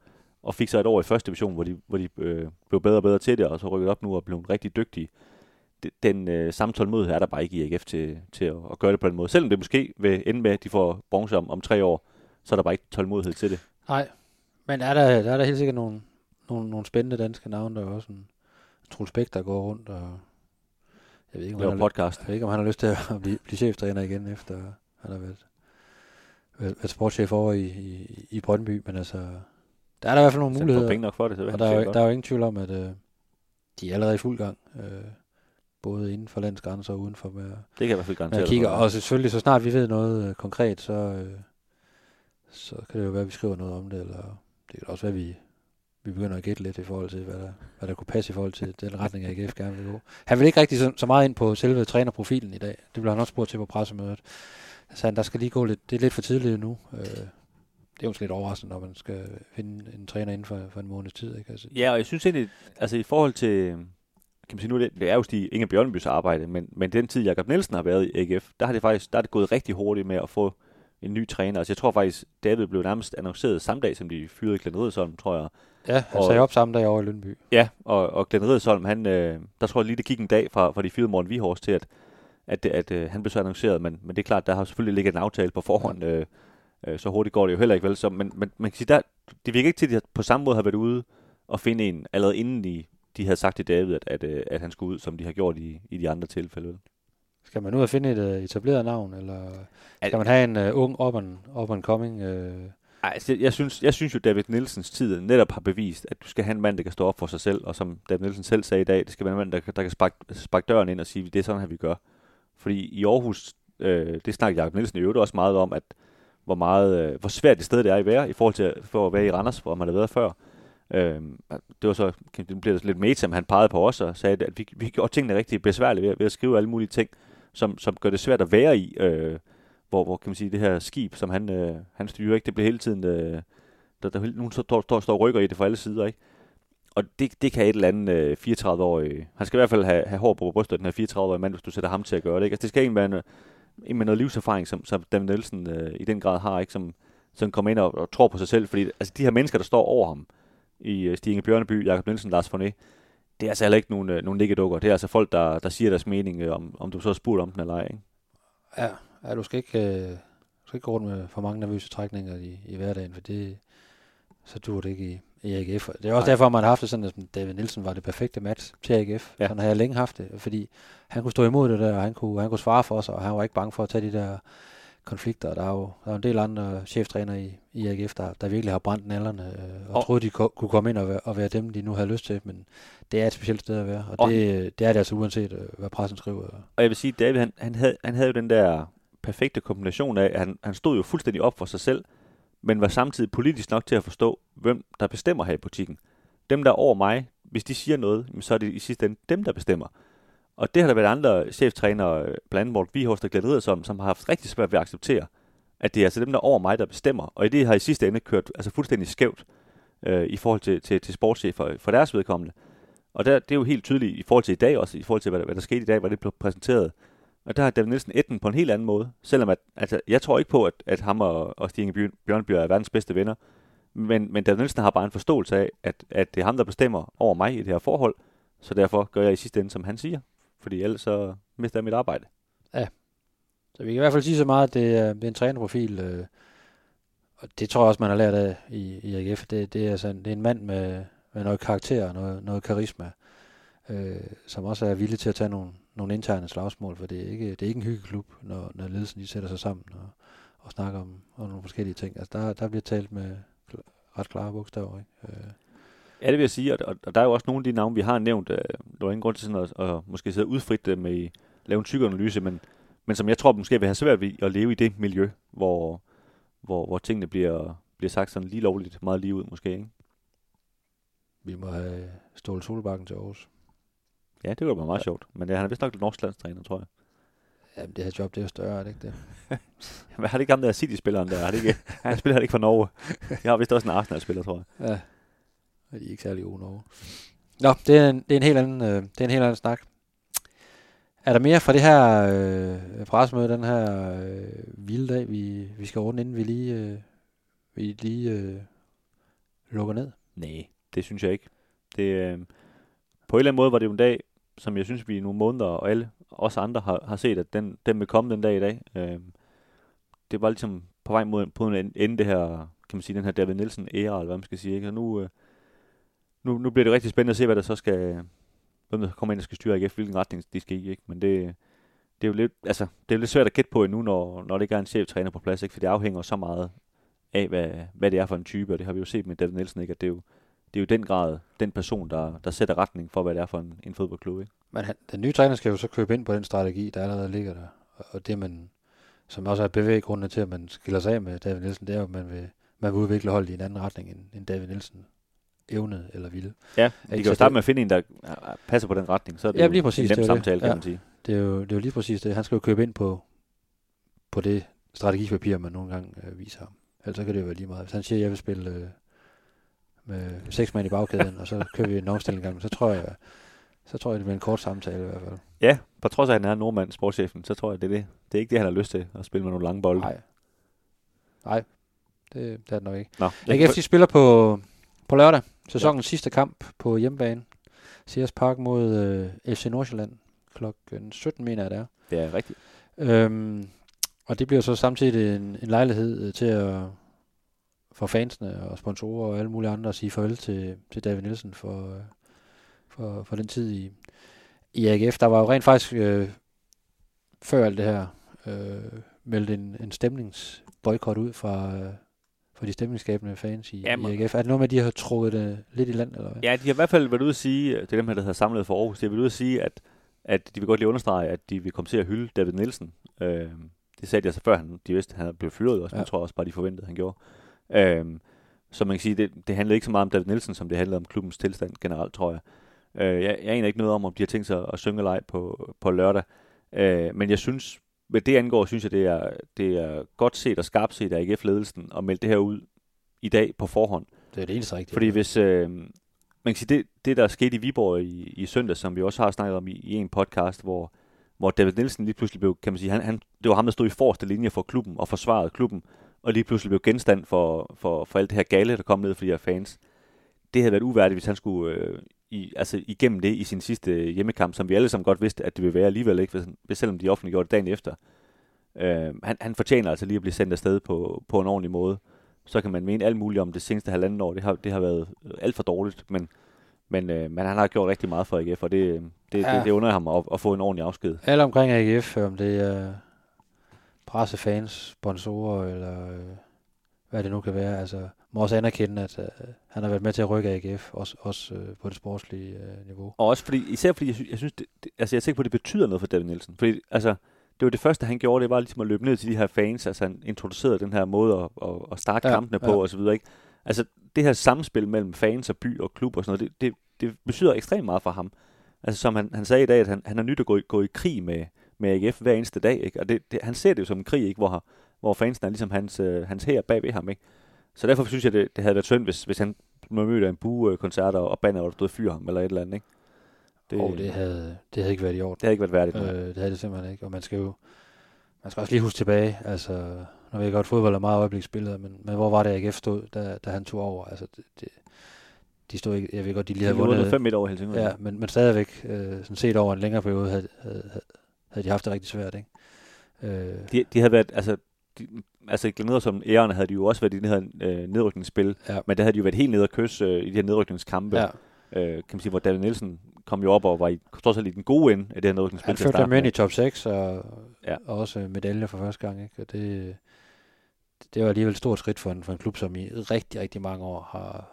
og fik så et år i første division, hvor de, hvor de øh, blev bedre og bedre til det, og så rykket op nu og blev rigtig dygtige. Øh, den øh, samme tålmodighed er der bare ikke i AGF til, til at, at gøre det på den måde. Selvom det måske vil ende med, at de får bronze om, om tre år, så er der bare ikke tålmodighed til det. nej, men er der, der er der helt sikkert nogle, nogle, nogle spændende danske navne, der er også en Troels Bæk, der går rundt, og jeg ved ikke, om Det han har, podcast. jeg ved ikke, om han har lyst til at blive, blive cheftræner igen, efter han har været, været, været sportschef over i, i, i Brøndby, men altså, der er der i hvert fald nogle får muligheder. penge nok for det, så Og der er, jo, der er jo ingen tvivl om, at, øh, de er allerede i fuld gang. Øh, både inden for landets grænser og uden for med, Det kan jeg i hvert fald garantere. at dig kigge. for. Og selvfølgelig, så snart vi ved noget øh, konkret, så, øh, så kan det jo være, at vi skriver noget om det, eller det kan også være, at vi, vi begynder at gætte lidt i forhold til, hvad der, hvad der kunne passe i forhold til den retning, AGF gerne vil gå. Han vil ikke rigtig så, så meget ind på selve trænerprofilen i dag. Det blev han også spurgt til på pressemødet. Så han, der skal lige gå lidt, det er lidt for tidligt nu. Øh, det er jo lidt overraskende, når man skal finde en træner inden for, for en måneds tid. Ikke? Altså, Ja, og jeg synes egentlig, altså i forhold til, kan man sige nu, det, det er jo Stig Inge Bjørnbys arbejde, men, men den tid, Jakob Nielsen har været i AGF, der har det faktisk der er det gået rigtig hurtigt med at få en ny træner. Altså jeg tror faktisk, David blev nærmest annonceret samme dag, som de fyrede Glenn Riddersholm, tror jeg. ja, han og- sagde op samme dag over i Lønby. Ja, og, og Glenn Riddersholm, han, øh, der tror jeg lige, det gik en dag fra, fra de fyrede Morten Vihors til, at, at, at øh, han blev så annonceret, men, men det er klart, der har selvfølgelig ligget en aftale på forhånd, øh, øh, så hurtigt går det jo heller ikke vel. Så, men, men man kan sige, der, det virker ikke til, at de på samme måde har været ude og finde en, allerede inden de, de havde sagt til David, at, at, øh, at han skulle ud, som de har gjort i, i de andre tilfælde. vel? Skal man ud og finde et uh, etableret navn, eller Al- skal man have en uh, ung up and, up and coming? Uh, Ej, altså, jeg, jeg, synes, jeg synes jo, David Nielsens tid netop har bevist, at du skal have en mand, der kan stå op for sig selv, og som David Nielsen selv sagde i dag, det skal være en mand, der, der kan sparke, sparke døren ind og sige, det er sådan her, vi gør. Fordi i Aarhus, øh, det snakker Jacob Nielsen i øvrigt også meget om, at hvor, meget, øh, hvor svært det sted det er at være, i forhold til for at være i Randers, hvor man har været før. Øh, det var så, det blev lidt meta, men han pegede på os og sagde, at vi, vi gjorde tingene rigtig besværlige ved, ved at skrive alle mulige ting, som, som gør det svært at være i, øh, hvor, hvor kan man sige, det her skib, som han, øh, han styrer, ikke, det bliver hele tiden, øh, der, der nogen står, står, står rykker i det fra alle sider, ikke? Og det, det kan et eller andet øh, 34-årig, han skal i hvert fald have, have hår på brystet, den her 34-årige mand, hvis du sætter ham til at gøre det, ikke? Altså, det skal ikke være en, en med noget livserfaring, som, som Dan Nielsen øh, i den grad har, ikke? Som, som kommer ind og, og tror på sig selv, fordi altså, de her mennesker, der står over ham, i øh, Stig Inge Bjørneby, Jakob Nielsen, Lars Forné, det er altså heller ikke nogen, øh, nogen nikkedukker. Det er altså folk, der, der siger deres mening, øh, om, om du så har spurgt om den eller ej. Ikke? ja, ja, du skal ikke, du skal ikke gå rundt med for mange nervøse trækninger i, i hverdagen, for det, så dur det ikke i, i AGF. Det er også Nej. derfor, man har haft det sådan, at David Nielsen var det perfekte match til AGF. Ja. Ja. Sådan har jeg længe haft det, fordi han kunne stå imod det der, og han kunne, han kunne svare for sig, og han var ikke bange for at tage de der konflikter. Der er jo, der er jo en del andre cheftræner i, i AGF, der, der virkelig har brændt nallerne, øh, og, Og- og troede, de ko- kunne komme ind og være, og være dem, de nu havde lyst til, men det er et specielt sted at være, og, Og- det, det er det altså uanset, øh, hvad pressen skriver. Og jeg vil sige, David, han, han, havde, han havde jo den der perfekte kombination af, at han, han stod jo fuldstændig op for sig selv, men var samtidig politisk nok til at forstå, hvem der bestemmer her i butikken. Dem, der er over mig, hvis de siger noget, så er det i sidste ende dem, der bestemmer. Og det har der været andre cheftrænere, øh, blandt andet Morten Vihorst og Glenn Riddersholm, som har haft rigtig svært ved at acceptere, at det er altså dem, der er over mig, der bestemmer. Og det har i sidste ende kørt altså fuldstændig skævt øh, i forhold til, til, til sportschefer øh, for deres vedkommende. Og der, det er jo helt tydeligt i forhold til i dag også, i forhold til, hvad der, hvad der skete i dag, hvad det blev præsenteret. Og der har David Nielsen etten på en helt anden måde. Selvom at, altså, jeg tror ikke på, at, at ham og, og Stig Bjørn- Bjørnby er verdens bedste venner. Men, men David Nielsen har bare en forståelse af, at, at det er ham, der bestemmer over mig i det her forhold. Så derfor gør jeg i sidste ende, som han siger. Fordi ellers så mister jeg mit arbejde. Ja, Så vi kan i hvert fald sige så meget, at det er, det er en trænerprofil, øh, og det tror jeg også, man har lært af i, i AGF. Det, det, er altså en, det er en mand med, med noget karakter, noget, noget karisma, øh, som også er villig til at tage nogle, nogle interne slagsmål, for det er ikke, det er ikke en hyggeklub, når, når ledelsen de sætter sig sammen og, og snakker om, om nogle forskellige ting. Altså der, der bliver talt med ret klare bogstaver. Ikke? Øh, Ja, det vil jeg sige, og, og, der er jo også nogle af de navne, vi har nævnt. Øh, der er ingen grund til sådan at, at måske sidde udfrit dem i lave en psykoanalyse, men, men som jeg tror måske vil have svært ved at leve i det miljø, hvor, hvor, hvor tingene bliver, bliver sagt sådan lige lovligt, meget lige ud måske. Ikke? vi må have Ståle Solbakken til Aarhus. Ja, det kunne være meget sjovt. Men ja, han er vist nok lidt norsk landstræner, tror jeg. Jamen, det her job, det er jo større, er det ikke det? Hvad har det ikke ham der City-spilleren der? Har det ikke, han spiller han ikke for Norge. Jeg har vist også en Arsenal-spiller, tror jeg. Ja er de er ikke særlig gode Norge. Nå, det er en, det er en helt anden, øh, det er en helt anden snak. Er der mere fra det her øh, pressemøde, den her øh, vilde dag, vi, vi skal ordne, inden vi lige, øh, vi lige øh, lukker ned? Nej, det synes jeg ikke. Det, øh, på en eller anden måde var det jo en dag, som jeg synes, vi i nogle måneder, og alle os andre har, har set, at den, den vil komme den dag i dag. Øh, det var ligesom på vej mod på en ende det her, kan man sige, den her David Nielsen æra, eller hvad man skal sige. Ikke? Og nu, øh, nu, nu bliver det rigtig spændende at se, hvad der så skal, hvem der kommer ind og skal styre AGF, hvilken retning de skal i. Ikke? Men det, det er jo lidt, altså, det er lidt svært at gætte på endnu, når, når det ikke er en cheftræner på plads, ikke? for det afhænger så meget af, hvad, hvad det er for en type, og det har vi jo set med David Nielsen, ikke? at det er jo, det er jo den grad den person, der, der sætter retning for, hvad det er for en, en fodboldklub. Ikke? Men han, den nye træner skal jo så købe ind på den strategi, der allerede ligger der. Og, og det, man, som også er bevæggrundene til, at man skiller sig af med David Nielsen, det er jo, at man vil, man vil udvikle holdet i en anden retning, end, end David Nielsen evnede eller ville. Ja, de kan jo starte med at finde en, der øh, passer på den retning. Så er det Ja, lige præcis, en nem er jo det. samtale, kan Ja. man sige. Det er jo, det er jo lige præcis det. Han skal jo købe ind på, på det strategipapir, man nogle gange øh, viser ham. Ellers så kan det jo være lige meget. Hvis han siger, at jeg vil spille øh, med seks mand i bagkæden, og så kører vi en omstilling gang, så tror jeg, så tror jeg, det bliver en kort samtale i hvert fald. Ja, på trods af, at han er nordmand, sportschefen, så tror jeg, det er det. Det er ikke det, han har lyst til, at spille med nogle lange bolde. Nej. Nej, det, det er det nok ikke. Nå, AGF de spiller på, på lørdag. Sæsonens ja. sidste kamp på hjemmebane. Sears Park mod øh, FC Nordsjælland. Klokken 17 mener jeg det er. det er rigtigt. Øhm, og det bliver så samtidig en, en lejlighed øh, til at for fansene og sponsorer og alle mulige andre at sige farvel til, til David Nielsen for, øh, for, for den tid i, i AGF. Der var jo rent faktisk øh, før alt det her øh, meldt en, en stemningsboykot ud fra, øh, fra de stemningsskabende fans i, Jamen. i AGF. Er det noget med, at de har trukket det lidt i land? Eller hvad? Ja, de har i hvert fald været ude at sige, det er dem her, der hedder samlet for Aarhus, de har været ude at sige, at, at de vil godt lige understrege, at de vil komme til at hylde David Nielsen. Øh, det sagde de altså før, han, de vidste, at han blev fyret også, ja. Men jeg tror også bare, de forventede, at han gjorde. Øh, så man kan sige, det, det handler ikke så meget om David Nielsen, som det handler om klubbens tilstand generelt, tror jeg. Øh, jeg, jeg aner ikke noget om, om de har tænkt sig at synge leg på, på lørdag. Øh, men jeg synes, hvad det angår, synes jeg, det er, det er godt set og skarpt set af AGF-ledelsen at melde det her ud i dag på forhånd. Det er det eneste rigtige. Fordi hvis, øh, man kan sige, det, det der skete i Viborg i, i søndag, som vi også har snakket om i, i en podcast, hvor, hvor David Nielsen lige pludselig blev, kan man sige, han, han, det var ham, der stod i forreste linje for klubben og forsvarede klubben, og lige pludselig blev genstand for, for, for alt det her gale, der kom ned for de her fans. Det havde været uværdigt, hvis han skulle øh, i, altså igennem det i sin sidste hjemmekamp, som vi alle sammen godt vidste, at det ville være alligevel ikke, hvis, selvom de offentliggjorde det dagen efter. Øh, han, han fortjener altså lige at blive sendt afsted på, på en ordentlig måde. Så kan man mene alt muligt om det seneste halvanden år. Det har, det har været alt for dårligt, men, men, øh, men han har gjort rigtig meget for AGF, og det, det, ja. Det, det under ham at, at få en ordentlig afsked. Alle omkring AGF, om det er pressefans, sponsorer eller øh, hvad det nu kan være. Altså, må også anerkende, at øh, han har været med til at rykke AGF, også, også øh, på det sportslige øh, niveau. Og også fordi, især fordi, jeg, sy- jeg synes, det, det, altså jeg er sikker på, at det betyder noget for David Nielsen. Fordi, altså, det var det første, han gjorde, det var ligesom at løbe ned til de her fans. Altså, han introducerede den her måde at, at, at starte ja, Ja, kampene på, ja. og så videre, ikke? Altså, det her samspil mellem fans og by og klub og sådan noget, det, det, det betyder ekstremt meget for ham. Altså, som han, han sagde i dag, at han, han er nyt at gå, i- gå i krig med, med AGF hver eneste dag, ikke? Og det, det, han ser det jo som en krig, ikke? Hvor, hvor fansen er ligesom hans, øh, hans her bag ved ham, ikke? Så derfor synes jeg, det, det havde været synd, hvis, hvis han mødte en bue-koncert og, og banner, hvor der stod fyr ham, eller et eller andet, ikke? Det, og det havde, det havde ikke været i orden. det havde ikke været værdigt. Øh, det havde det simpelthen ikke. Og man skal jo man skal også lige huske tilbage. Altså, nu ved jeg godt, fodbold er meget øjebliksbilleder, men, men hvor var det, AGF stod, da, da han tog over? Altså, det, det, de stod ikke, jeg ved godt, de lige De havde vundet. vundet 5-1 over Helsingør. Ja, men, men stadigvæk, øh, sådan set over en længere periode, havde, havde, havde, havde de haft det rigtig svært, ikke? Øh, De, de havde været, altså, de, altså Gleneder som ærerne havde de jo også været i det her øh, nedrykningsspil, ja, men der havde de jo været helt nede at kysse øh, i de her nedrykningskampe, ja. øh, kan man sige, hvor David Nielsen kom jo op og var i, trods alt i den gode ende af det her nedrykningsspil. Han førte dem ind i top 6, og, Ja. og også medaljer for første gang, ikke? Og det, det var alligevel et stort skridt for en, for en klub, som i rigtig, rigtig mange år har,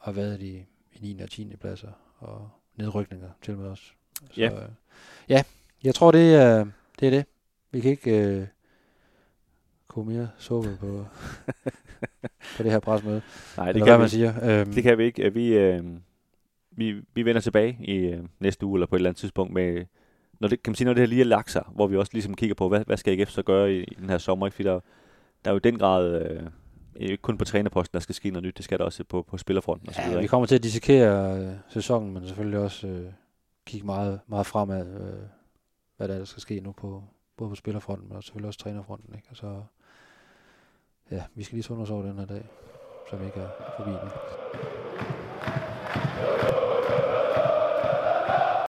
har været i, i 9. og 10. pladser, og nedrykninger til med os. Så, Ja. øh, ja, jeg tror, det er det. Er det. Vi kan ikke øh, koge mere suppe på, på det her presmøde. Nej, Det eller kan, hvad vi, man siger. Øhm, det kan vi ikke. Vi, øh, vi, vi vender tilbage i øh, næste uge, eller på et eller andet tidspunkt, med, når det, kan man sige, når det her lige er lagt sig, hvor vi også ligesom kigger på, hvad, hvad skal AGF så gøre i, i den her sommer, ikke? fordi der, der er jo i den grad, øh, ikke kun på trænerposten, der skal ske noget nyt, det skal der også på, på spillerfronten og så videre. Ja, vi kommer til at dissekere øh, sæsonen, men selvfølgelig også øh, kigge meget, meget fremad, øh, hvad der, er, der skal ske nu på både på spillerfronten, men selvfølgelig også trænerfronten. Ikke? Og så, ja, vi skal lige sunde os over den her dag, som ikke er forbi nu.